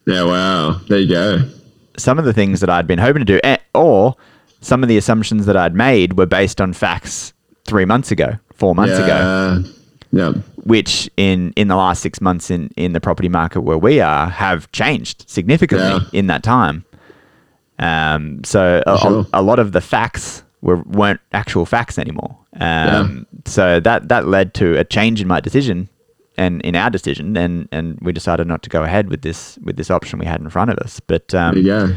yeah. Wow. There you go. Some of the things that I'd been hoping to do, eh, or some of the assumptions that I'd made were based on facts three months ago, four months ago. Yeah. Yeah. which in in the last six months in in the property market where we are have changed significantly Yeah. in that time. Um, so a, Sure. a, a lot of the facts were weren't actual facts anymore. Um, So that that led to a change in my decision and in our decision, and and we decided not to go ahead with this with this option we had in front of us. But um, go.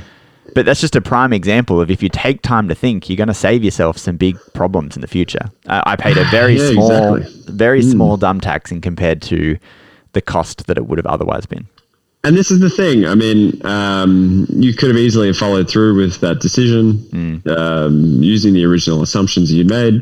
But that's just a prime example of if you take time to think, you're going to save yourself some big problems in the future. Uh, I paid a <sighs> very Yeah, small, exactly. Very small dumb tax in compared to the cost that it would have otherwise been. And this is the thing. I mean, um, you could have easily followed through with that decision, um, using the original assumptions you'd made,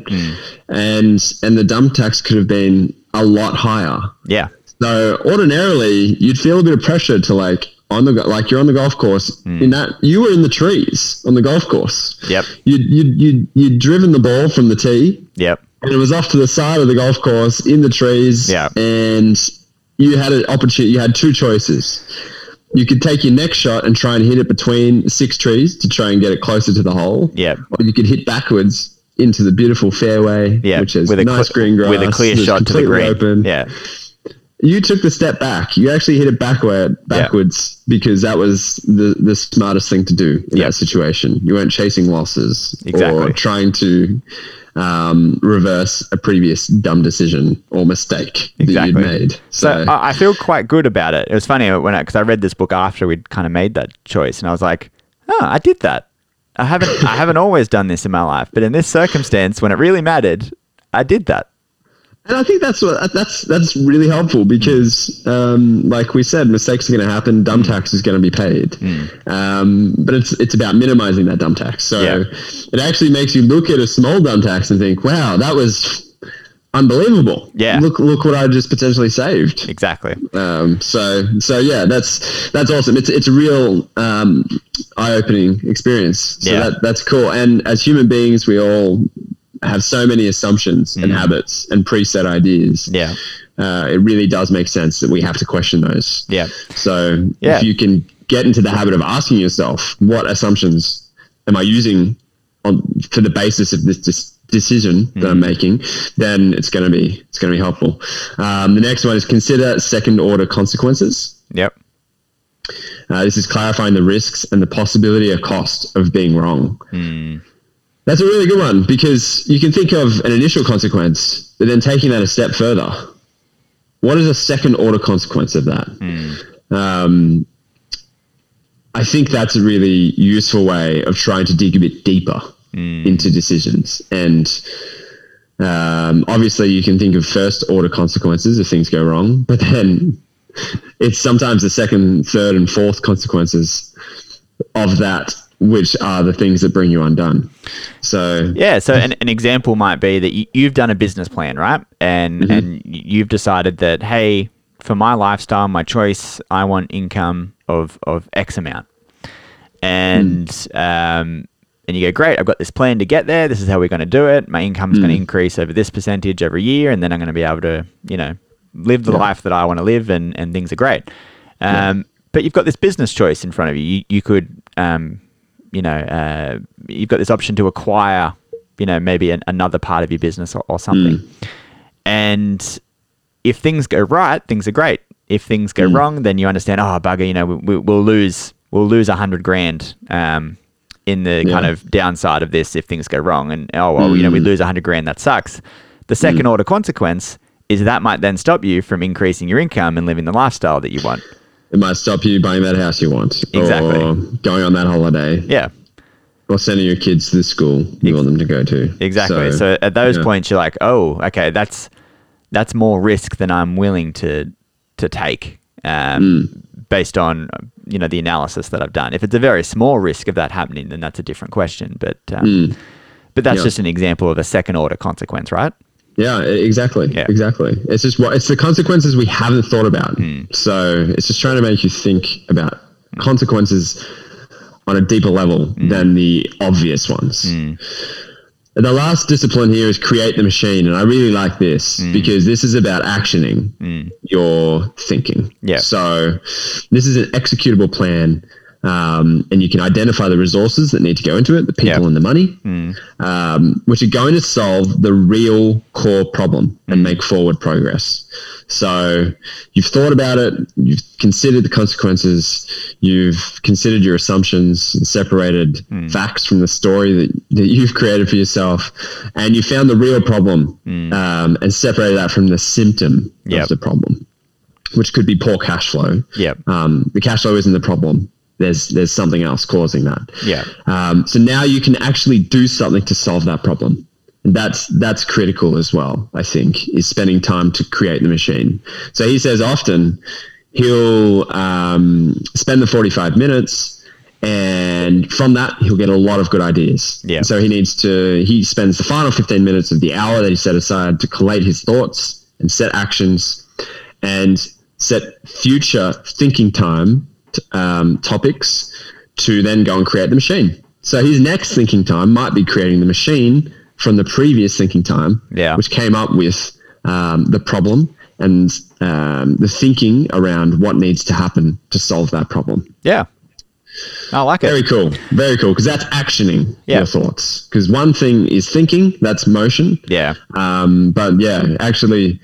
and and the dumb tax could have been a lot higher. Yeah, So ordinarily, you'd feel a bit of pressure to like on the like you're on the golf course. Hmm. In that you were in the trees on the golf course. Yep. You you you you'd driven the ball from the tee, yep, and it was off to the side of the golf course in the trees. Yeah. And you had an opportunity. You had two choices. You could take your next shot and try and hit it between six trees to try and get it closer to the hole. Yep. Or you could hit backwards into the beautiful fairway, yeah. which is with a nice cle- green grass with a clear shot to the green. Open. Yeah, You took the step back. You actually hit it backward, backwards because that was the, the smartest thing to do in Yeah. that situation. You weren't chasing losses Exactly. or trying to um, reverse a previous dumb decision or mistake that you'd made. So, So, I, I feel quite good about it. It was funny when because I, read this book after we'd kind of made that choice, and I was like, "Oh, I did that. I haven't. I haven't <laughs> always done this in my life, but in this circumstance, when it really mattered, I did that." And I think that's what that's that's really helpful because, um, like we said, mistakes are going to happen. Dumb tax is going to be paid, um, but it's it's about minimizing that dumb tax. So Yeah. it actually makes you look at a small dumb tax and think, "Wow, that was unbelievable. Yeah. Look, look what I just potentially saved. Exactly. Um, so, so yeah, that's that's awesome. It's it's a real um, eye-opening experience. So Yeah. that that's cool. And as human beings, we all have so many assumptions and habits and preset ideas. Mm. Yeah. Uh, it really does make sense that we have to question those. Yeah. So Yeah. if you can get into the habit of asking yourself, what assumptions am I using on for the basis of this dis- decision that I'm making, then it's going to be it's going to be helpful. Um, the next one is consider second order consequences. Yep. Uh, this is clarifying the risks and the possibility or cost of being wrong. That's a really good one because you can think of an initial consequence, but then taking that a step further. What is a second order consequence of that? Um, I think that's a really useful way of trying to dig a bit deeper into decisions. And um, obviously, you can think of first order consequences if things go wrong, but then <laughs> it's sometimes the second, third, and fourth consequences of that which are the things that bring you undone. So Yeah. So an, an example might be that you, you've done a business plan, right? And and you've decided that hey, for my lifestyle, my choice, I want income of of X amount, and um, and you go great. I've got this plan to get there. This is how we're going to do it. My income is going to increase over this percentage every year, and then I'm going to be able to you know live the life that I want to live, and and things are great. Um, But you've got this business choice in front of you. You, you could um, you know, uh, you've got this option to acquire, you know, maybe an, another part of your business or, or something. And if things go right, things are great. If things go wrong, then you understand. Oh, bugger, you know, we, we, we'll lose, we'll lose a hundred grand um, in the kind of downside of this if things go wrong. And oh, well, you know, we lose a hundred grand. That sucks. The second order consequence is that might then stop you from increasing your income and living the lifestyle that you want. It might stop you buying that house you want, Exactly. or going on that holiday, Yeah. or sending your kids to the school you want them to go to. Exactly. So, at those yeah. points, you're like, oh, okay, that's that's more risk than I'm willing to to take, um, Mm. based on you know the analysis that I've done. If it's a very small risk of that happening, then that's a different question. But um, but that's Mm. Yeah. just an example of a second order consequence, right? Yeah, exactly. Yeah. Exactly. It's just what it's the consequences we haven't thought about. Hmm. So it's just trying to make you think about consequences on a deeper level Hmm. than the obvious ones. The last discipline here is create the machine, and I really like this Hmm. because this is about actioning your thinking. Yeah. So this is an executable plan, um, and you can identify the resources that need to go into it, the people Yeah. and the money, um, which are going to solve the real core problem and make forward progress. So you've thought about it, you've considered the consequences, you've considered your assumptions, and separated facts from the story that, that you've created for yourself, and you found the real problem um, and separated that from the symptom Yep. of the problem, which could be poor cash flow. Yep. Um, the cash flow isn't the problem. There's there's something else causing that. Yeah. Um, so now you can actually do something to solve that problem. And that's that's critical as well. I think is spending time to create the machine. So he says often he'll um, spend the 45 minutes, and from that he'll get a lot of good ideas. Yeah. So he needs to he spends the final 15 minutes of the hour that he set aside to collate his thoughts and set actions, and set future thinking time um, topics to then go and create the machine. So his next thinking time might be creating the machine from the previous thinking time, Yeah. which came up with um, the problem and um, the thinking around what needs to happen to solve that problem. Yeah. I like it. Very cool. Very cool. Because that's actioning Yeah. your thoughts. Because one thing is thinking, that's motion. yeah. Um, but yeah, actually,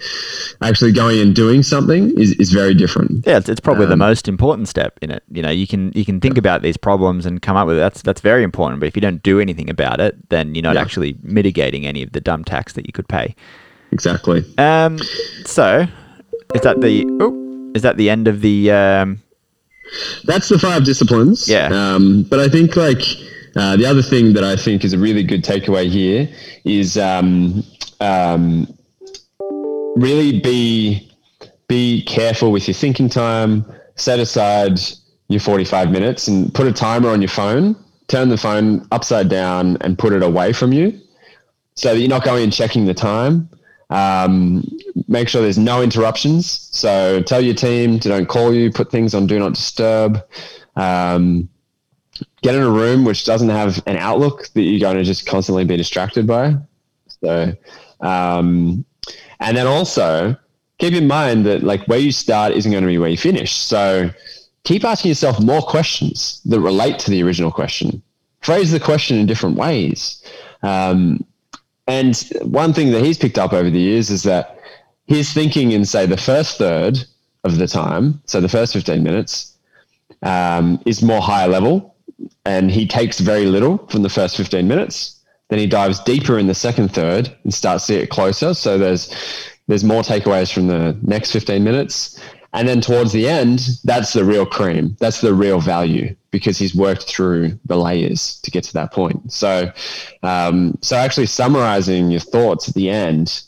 actually going and doing something is, is very different. Yeah, it's, it's probably the Um, most important step in it. You know, you can you can think about these problems and come up with it. That's that's very important. But if you don't do anything about it, then you're not Yeah. actually mitigating any of the dumb tax that you could pay. Exactly. Um, so is that the oh, is that the end of the um, That's the five disciplines. Yeah. Um, but I think like uh, the other thing that I think is a really good takeaway here is um, um, really be be careful with your thinking time. Set aside your 45 minutes and put a timer on your phone. Turn the phone upside down and put it away from you so that you're not going and checking the time. Um, make sure there's no interruptions. So tell your team to don't call you. Put things on do not disturb. Um, get in a room which doesn't have an outlook that you're going to just constantly be distracted by. So, um, and then also keep in mind that like where you start isn't going to be where you finish. So keep asking yourself more questions that relate to the original question. Phrase the question in different ways. Um, and one thing that he's picked up over the years is that his thinking in, say, the first third of the time, so the first 15 minutes, um, is more higher level. And he takes very little from the first 15 minutes. Then he dives deeper in the second third and starts to get closer. So there's there's more takeaways from the next 15 minutes. And then towards the end, that's the real cream. That's the real value because he's worked through the layers to get to that point. So, um, so actually summarizing your thoughts at the end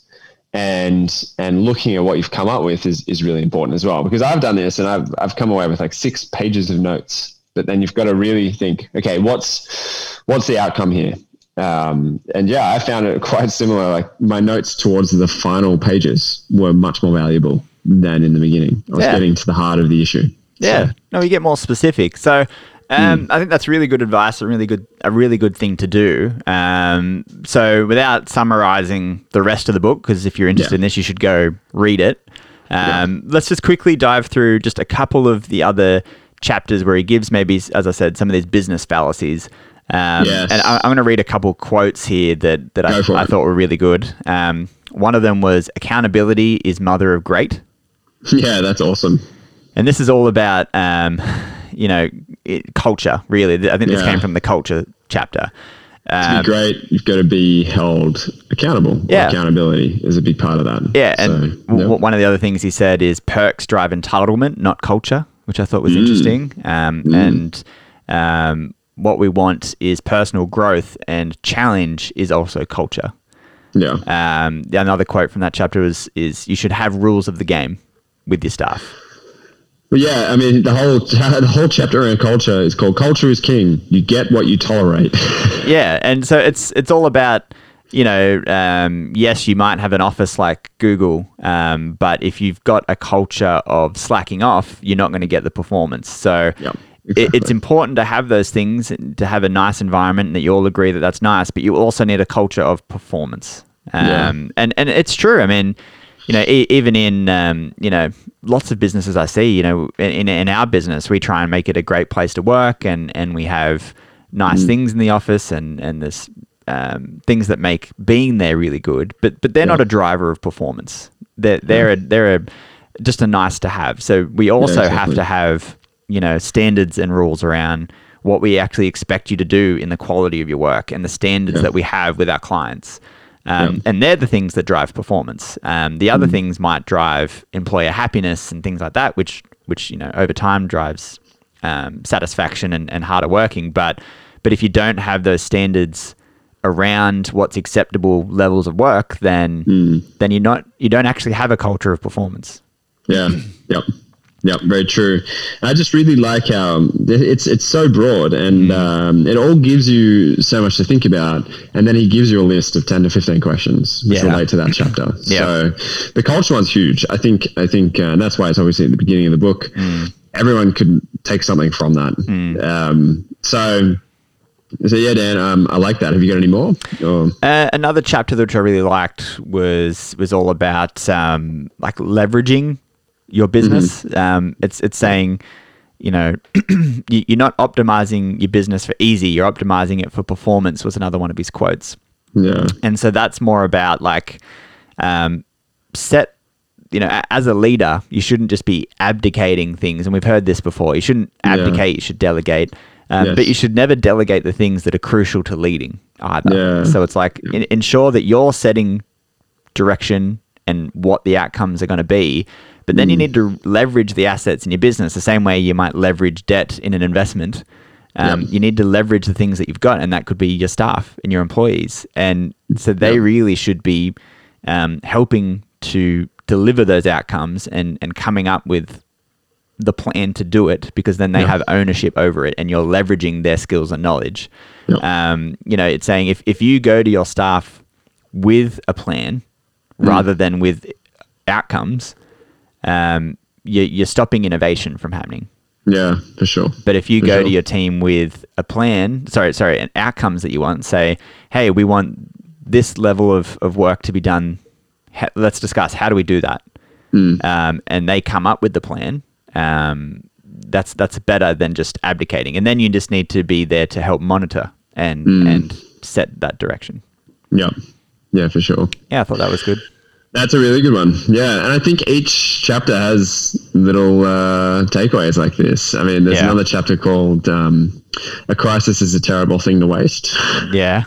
and and looking at what you've come up with is, is really important as well. Because I've done this and I've I've come away with like six pages of notes. But then you've got to really think, okay, what's what's the outcome here? Um, and yeah, I found it <laughs> quite similar. Like my notes towards the final pages were much more valuable than in the beginning. I was Yeah. getting to the heart of the issue. Yeah. So, No, you get more specific. So um, I think that's really good advice, a really good a really good thing to do. Um, so without summarizing the rest of the book, because if you're interested Yeah. in this, you should go read it. Um, Let's just quickly dive through just a couple of the other chapters where he gives maybe, as I said, some of these business fallacies. Um, Yes. And I, I'm going to read a couple quotes here that, that I, I thought were really good. Um, one of them was accountability is mother of great. <laughs> yeah, that's awesome. And this is all about, um, you know, it, culture, really. I think this Yeah. came from the culture chapter. To Um, be great, you've got to be held accountable. Yeah. Accountability is a big part of that. yeah, and So, w- one of the other things he said is perks drive entitlement, not culture, which I thought was interesting. Um, And um, what we want is personal growth, and challenge is also culture. yeah. Um, another quote from that chapter was is you should have rules of the game with your staff. But yeah, I mean, the whole <laughs> the whole chapter around culture is called "Culture is King." You get what you tolerate. <laughs> Yeah, and so it's it's all about you know um, yes you might have an office like Google, um, but if you've got a culture of slacking off, you're not going to get the performance. So. Yep, it- It's important to have those things, to have a nice environment, and that you all agree that that's nice. But you also need a culture of performance, um, Yeah. and and it's true. I mean, you know, e- even in um, you know lots of businesses I see, you know, in in our business, we try and make it a great place to work, and and we have nice things in the office, and and there's um, things that make being there really good. But but they're not a driver of performance. They're they're a, they're a, just a nice to have. So we also have exactly. to have you know standards and rules around what we actually expect you to do in the quality of your work and the standards Yeah. that we have with our clients. Um. And they're the things that drive performance. Um, the other things might drive employer happiness and things like that, which which you know over time drives um, satisfaction and, and harder working. But but if you don't have those standards around what's acceptable levels of work, then then you're not you don't actually have a culture of performance. Yeah. Yep. Yep. Very true. I just really like how it's it's so broad and um, it all gives you so much to think about. And then he gives you a list of ten to fifteen questions which Yeah. relate to that chapter. <clears throat> Yeah. So the culture one's huge. I think. I think uh, that's why it's obviously at the beginning of the book. Everyone could take something from that. Um, so. So yeah, Dan, um, I like that. Have you got any more? Or, Uh, another chapter that I really liked was was all about um, like leveraging your business. Um, it's it's saying, you know, <clears throat> you- you're not optimizing your business for easy. You're optimizing it for performance. Was another one of his quotes. yeah. And so that's more about like um, set. You know, as a leader, you shouldn't just be abdicating things. And we've heard this before. You shouldn't Yeah. abdicate. You should delegate. Um, Yes. But you should never delegate the things that are crucial to leading either. Yeah. So it's like in, ensure that you're setting direction and what the outcomes are going to be. But then you need to leverage the assets in your business the same way you might leverage debt in an investment. Um, Yep. You need to leverage the things that you've got, and that could be your staff and your employees. And so they Yep. really should be um, helping to deliver those outcomes and, and coming up with the plan to do it because then they Yeah. have ownership over it and you're leveraging their skills and knowledge. Yep. Um, you know, it's saying if, if you go to your staff with a plan rather than with outcomes, um, you, you're stopping innovation from happening. Yeah, for sure. But if you For go sure. to your team with a plan, sorry, sorry, and outcomes that you want, say, hey, we want this level of, of work to be done. Let's discuss how do we do that, Mm. um, and they come up with the plan. Um, that's that's better than just abdicating, and then you just need to be there to help monitor and Mm. and set that direction. Yeah, yeah, for sure. Yeah, I thought that was good. That's a really good one. Yeah, and I think each chapter has little uh, takeaways like this. I mean, there's Yeah. another chapter called um, "A Crisis is a Terrible Thing to Waste," Yeah,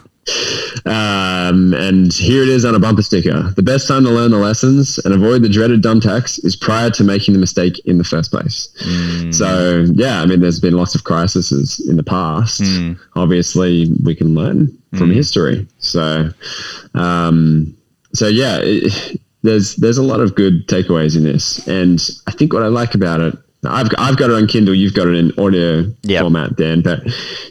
um, and here it is on a bumper sticker: "The best time to learn the lessons and avoid the dreaded dumb tax is prior to making the mistake in the first place." So, yeah, I mean, there's been lots of crises in the past. Obviously, we can learn from history. So, um, so yeah, it, there's there's a lot of good takeaways in this, and I think what I like about it, I've I've got it on Kindle, you've got it in audio Yep. format, Dan. But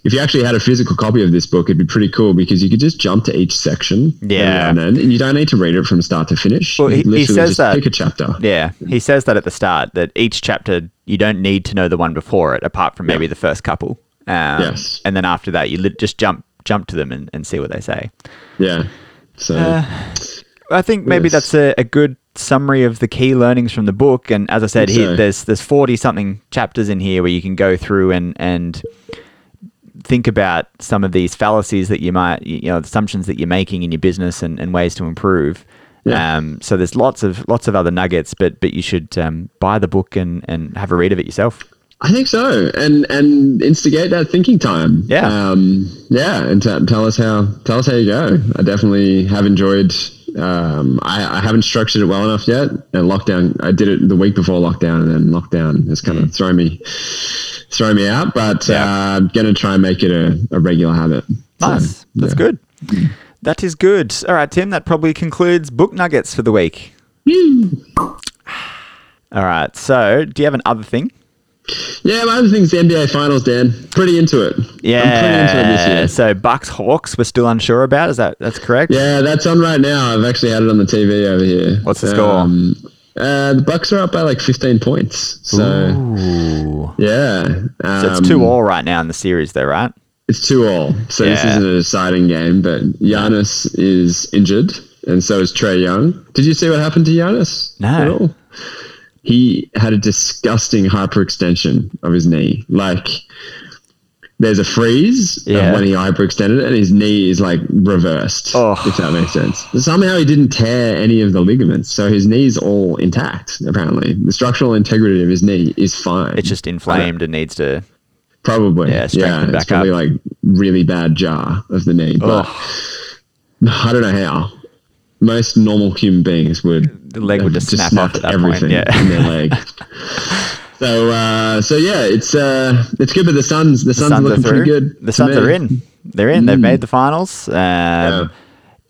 if you actually had a physical copy of this book, it'd be pretty cool because you could just jump to each section, Yeah. and, then, and you don't need to read it from start to finish. Well, he- he says that- pick a chapter. yeah. He says that at the start that each chapter you don't need to know the one before it, apart from maybe the first couple. Um, Yes. and then after that, you li- just jump jump to them and, and see what they say. Yeah. So Uh, I think maybe Yes. that's a, a good summary of the key learnings from the book. And as I said, here so. there's there's forty something chapters in here where you can go through and and think about some of these fallacies that you might you know assumptions that you're making in your business and, and ways to improve. Yeah. Um, so there's lots of lots of other nuggets, but but you should um, buy the book and, and have a read of it yourself. I think so, and and instigate that thinking time. Yeah. um, yeah, and t- tell us how tell us how you go. I definitely have enjoyed. Um, I, I haven't structured it well enough yet. And lockdown, I did it the week before lockdown, and then lockdown has kind of thrown me thrown me out. But Mm. Yeah. uh, I'm gonna try and make it a, a regular habit. So, Nice, that's yeah. good. That is good. All right, Tim. That probably concludes book nuggets for the week. All right. So, do you have an other thing? Yeah, my other thing's the NBA Finals, Dan. Pretty into it. Yeah. I'm pretty into it this year. So Bucks Hawks we're still unsure about. Is that that's correct? Yeah, that's on right now. I've actually had it on the TV over here. What's the score? Um, uh, the Bucks are up by like 15 points. So Ooh. yeah, um, So it's two all right now in the series, though, right? It's two all. So this isn't a deciding game. But Giannis is injured, and so is Trae Young. Did you see what happened to Giannis? No. He had a disgusting hyperextension of his knee. Like there's a freeze Yeah. when he hyperextended it, and his knee is like reversed. Oh. If that makes sense. Somehow he didn't tear any of the ligaments, so his knee's all intact. Apparently, the structural integrity of his knee is fine. It's just inflamed and needs to. Probably. Yeah, Yeah, it's probably up. like really bad jar of the knee. But I don't know how. Most normal human beings would The leg would have just snap at that point, everything yeah. in their <laughs> leg. so uh, so yeah, it's uh, it's good, but the Suns the Suns, Suns are looking pretty good. The Suns me. are in. They're in. They've made the finals. Um,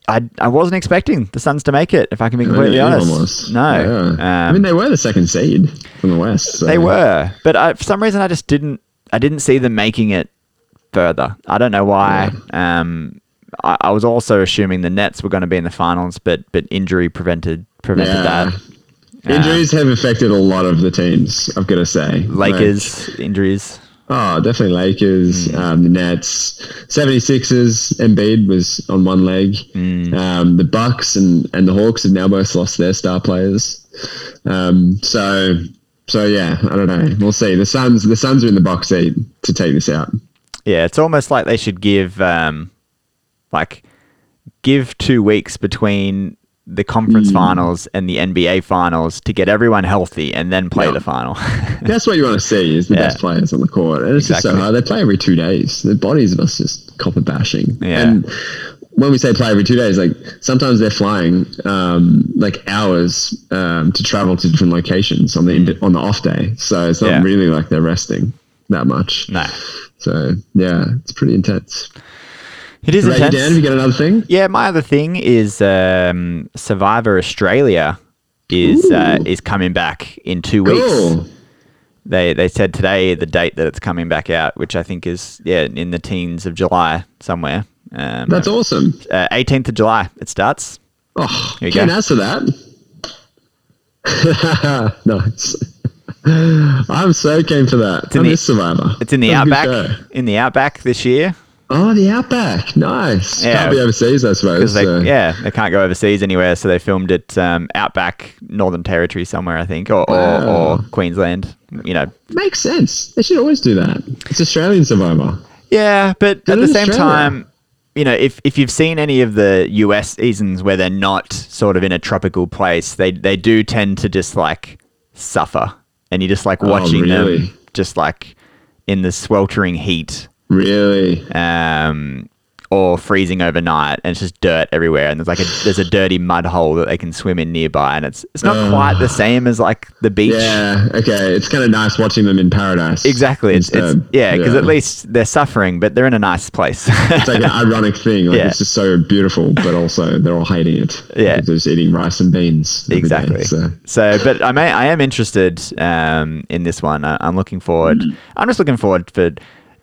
I I wasn't expecting the Suns to make it. If I can be completely Yeah, honest, almost. no. Yeah. I Um, mean, they were the second seed from the West. So. They were, but I, for some reason I just didn't. I didn't see them making it further. I don't know why. Um, I, I was also assuming the Nets were going to be in the finals, but but injury prevented prevented Yeah. that. Injuries have affected a lot of the teams. I've got to say, Like, Lakers injuries. Oh, definitely Lakers, Hmm. um, the Nets, 76ers, Embiid was on one leg. Hmm. Um, the Bucks and, and the Hawks have now both lost their star players. Um, so, so yeah, I don't know. We'll see. The Suns, the Suns are in the box seat to take this out. Yeah, it's almost like they should give um, like give two weeks between the conference Hmm. finals and the NBA finals to get everyone healthy and then play Yeah. the final. <laughs> That's what you want to see is the Yeah. best players on the court. And it's just so hard. They play every two days. The bodies of us just copper bashing. Yeah. And when we say play every two days, like sometimes they're flying um, like hours um, to travel to different locations on the on the off day. So it's not Yeah. really like they're resting that much. no, So yeah, it's pretty intense. It is What about you, intense. Dan? Have you got another thing? Yeah, my other thing is um, Survivor Australia is uh, is coming back in two weeks. Cool. They they said today the date that it's coming back out, which I think is yeah in the teens of July somewhere. Um, That's awesome. uh, 18th of July it starts. Oh, Here you can't go. answer that. <laughs> nice. I'm so keen for that. I in the- Survivor. It's in the That was a good outback. In the outback this year Oh, the Outback. Nice. Yeah. Can't be overseas, I suppose. they so- yeah they can't go overseas anywhere, so they filmed it um, outback Northern Territory somewhere I think, or, or, Wow. or Queensland. You know, Makes sense. They should always do that. It's Australian Survivor. Yeah, but at the same Australia- time, you know, if if you've seen any of the US seasons where they're not sort of in a tropical place, they they do tend to just like suffer, and you just like watching really? them just like in the sweltering heat, Really? um, or freezing overnight, and it's just dirt everywhere, and there's like a there's a dirty mud hole that they can swim in nearby, and it's it's not quite the same as like the beach. Yeah. Okay. It's kind of nice watching them in paradise. Exactly. It's, it's yeah, because at least they're suffering, but they're in a nice place. <laughs> it's like an ironic thing. Like Yeah. it's just so beautiful, but also they're all hating it. Yeah. They're just eating rice and beans. every day, Exactly. so So, but I may, I am interested um, in this one. I, I'm looking forward. Mm. I'm just looking forward for.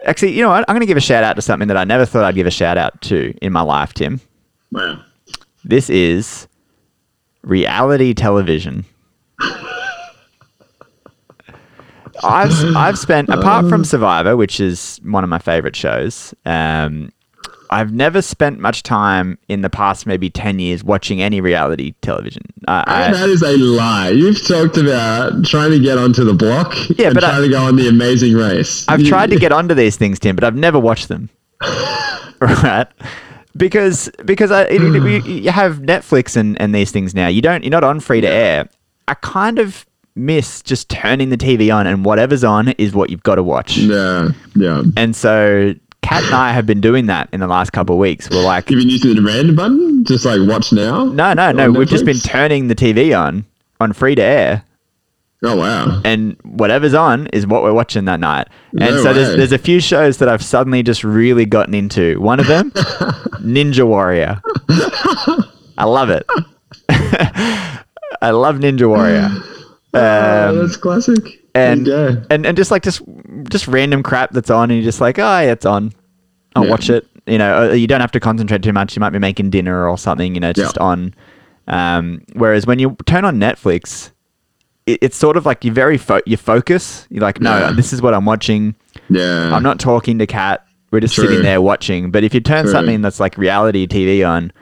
Actually, you know what? I'm going to give a shout out to something that I never thought I'd give a shout out to in my life, Tim. wow. This is reality television. I've I've spent apart from Survivor, which is one of my favorite shows. Um, I've never spent much time in the past maybe ten years watching any reality television. Uh, I, that is a lie. You've talked about trying to get onto the block Yeah, and but I- trying to go on the amazing race. I've You- tried to <laughs> get onto these things, Tim, but I've never watched them. <laughs> right? Because because I, it, it- you- you have Netflix and, and these things now. You don't you're not on free to air. I kind of miss just turning the TV on and whatever's on is what you've got to watch. Yeah, yeah. And so Kat and I have been doing that in the last couple of weeks. We're like, You've been using the random button, just like watch now. no, no, no. We've just been turning the TV on on free to air. oh wow. and whatever's on is what we're watching that night. And No so there's there's a few shows that I've suddenly just really gotten into. One of them, <laughs> Ninja Warrior. <laughs> I love it. <laughs> I love Ninja Warrior. Oh, that's classic. And, and and just like just just random crap that's on, and you're just like, oh, yeah, it's on. I'll Yeah. watch it. You know, uh, you don't have to concentrate too much. You might be making dinner or something. You know, just Yeah. on. Um, whereas when you turn on Netflix, it, it's sort of like you very fo- you focus. You're like, no, Yeah. this is what I'm watching. Yeah. I'm not talking to Cat. We're just True. sitting there watching. But if you turn True. something that's like reality TV on,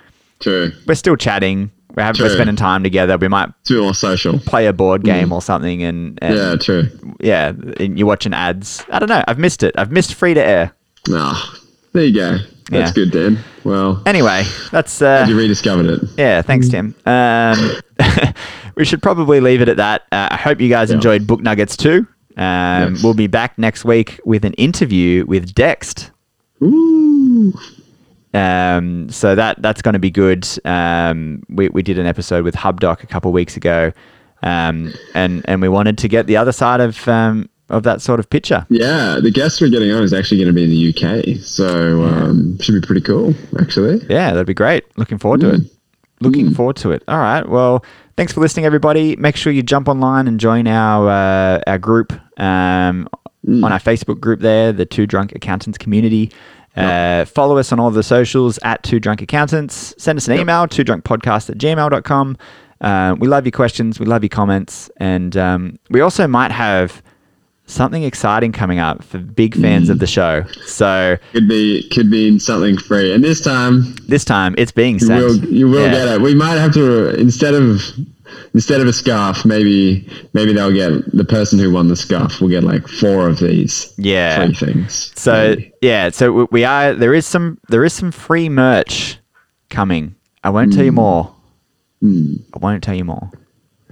True. we're still chatting. We're, having, we're spending time together. We might It's a more social. play a board game or something, and, and Mm. Yeah, true. yeah, you're watching ads. I don't know. I've missed it. I've missed free to air. Ah, there you go. That's Yeah. good, Dan. Well, Anyway, that's uh, you rediscovered it. yeah. Thanks, Tim. Um, <laughs> we should probably leave it at that. Uh, I hope you guys Yeah. enjoyed Book Nuggets too. Um, Yes. We'll be back next week with an interview with Dext. Ooh. Um, so that that's going to be good. Um, we we did an episode with HubDoc a couple of weeks ago, um, and and we wanted to get the other side of um, of that sort of picture. Yeah, the guest we're getting on is actually going to be in the UK, so um, should be pretty cool, actually. Yeah, that'd be great. Looking forward to it. Looking forward to it. All right. Well, thanks for listening, everybody. Make sure you jump online and join our uh, our group um, on our Facebook group there, the Two Drunk Accountants community. Uh, follow us on all of the socials at Two Drunk Accountants. Send us an email, two drunk podcast at gmail.com. Uh, we love your questions. We love your comments. And um, we also might have something exciting coming up for big fans of the show. So Could be could be something free, and this time this time it's being you sent. will you will Yeah. get it. We might have to instead of instead of a scarf, maybe maybe they'll get the person who won the scarf will get like four of these Yeah. free things. So maybe. yeah, so we- are there is some there is some free merch coming. I won't Hmm. tell you more. I won't tell you more.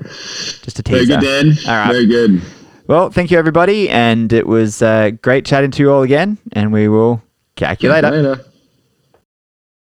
Just a very teaser. good, Dan. All right. Very good. Well, thank you everybody, and it was uh, great chatting to you all again. And we will catch you later. Later.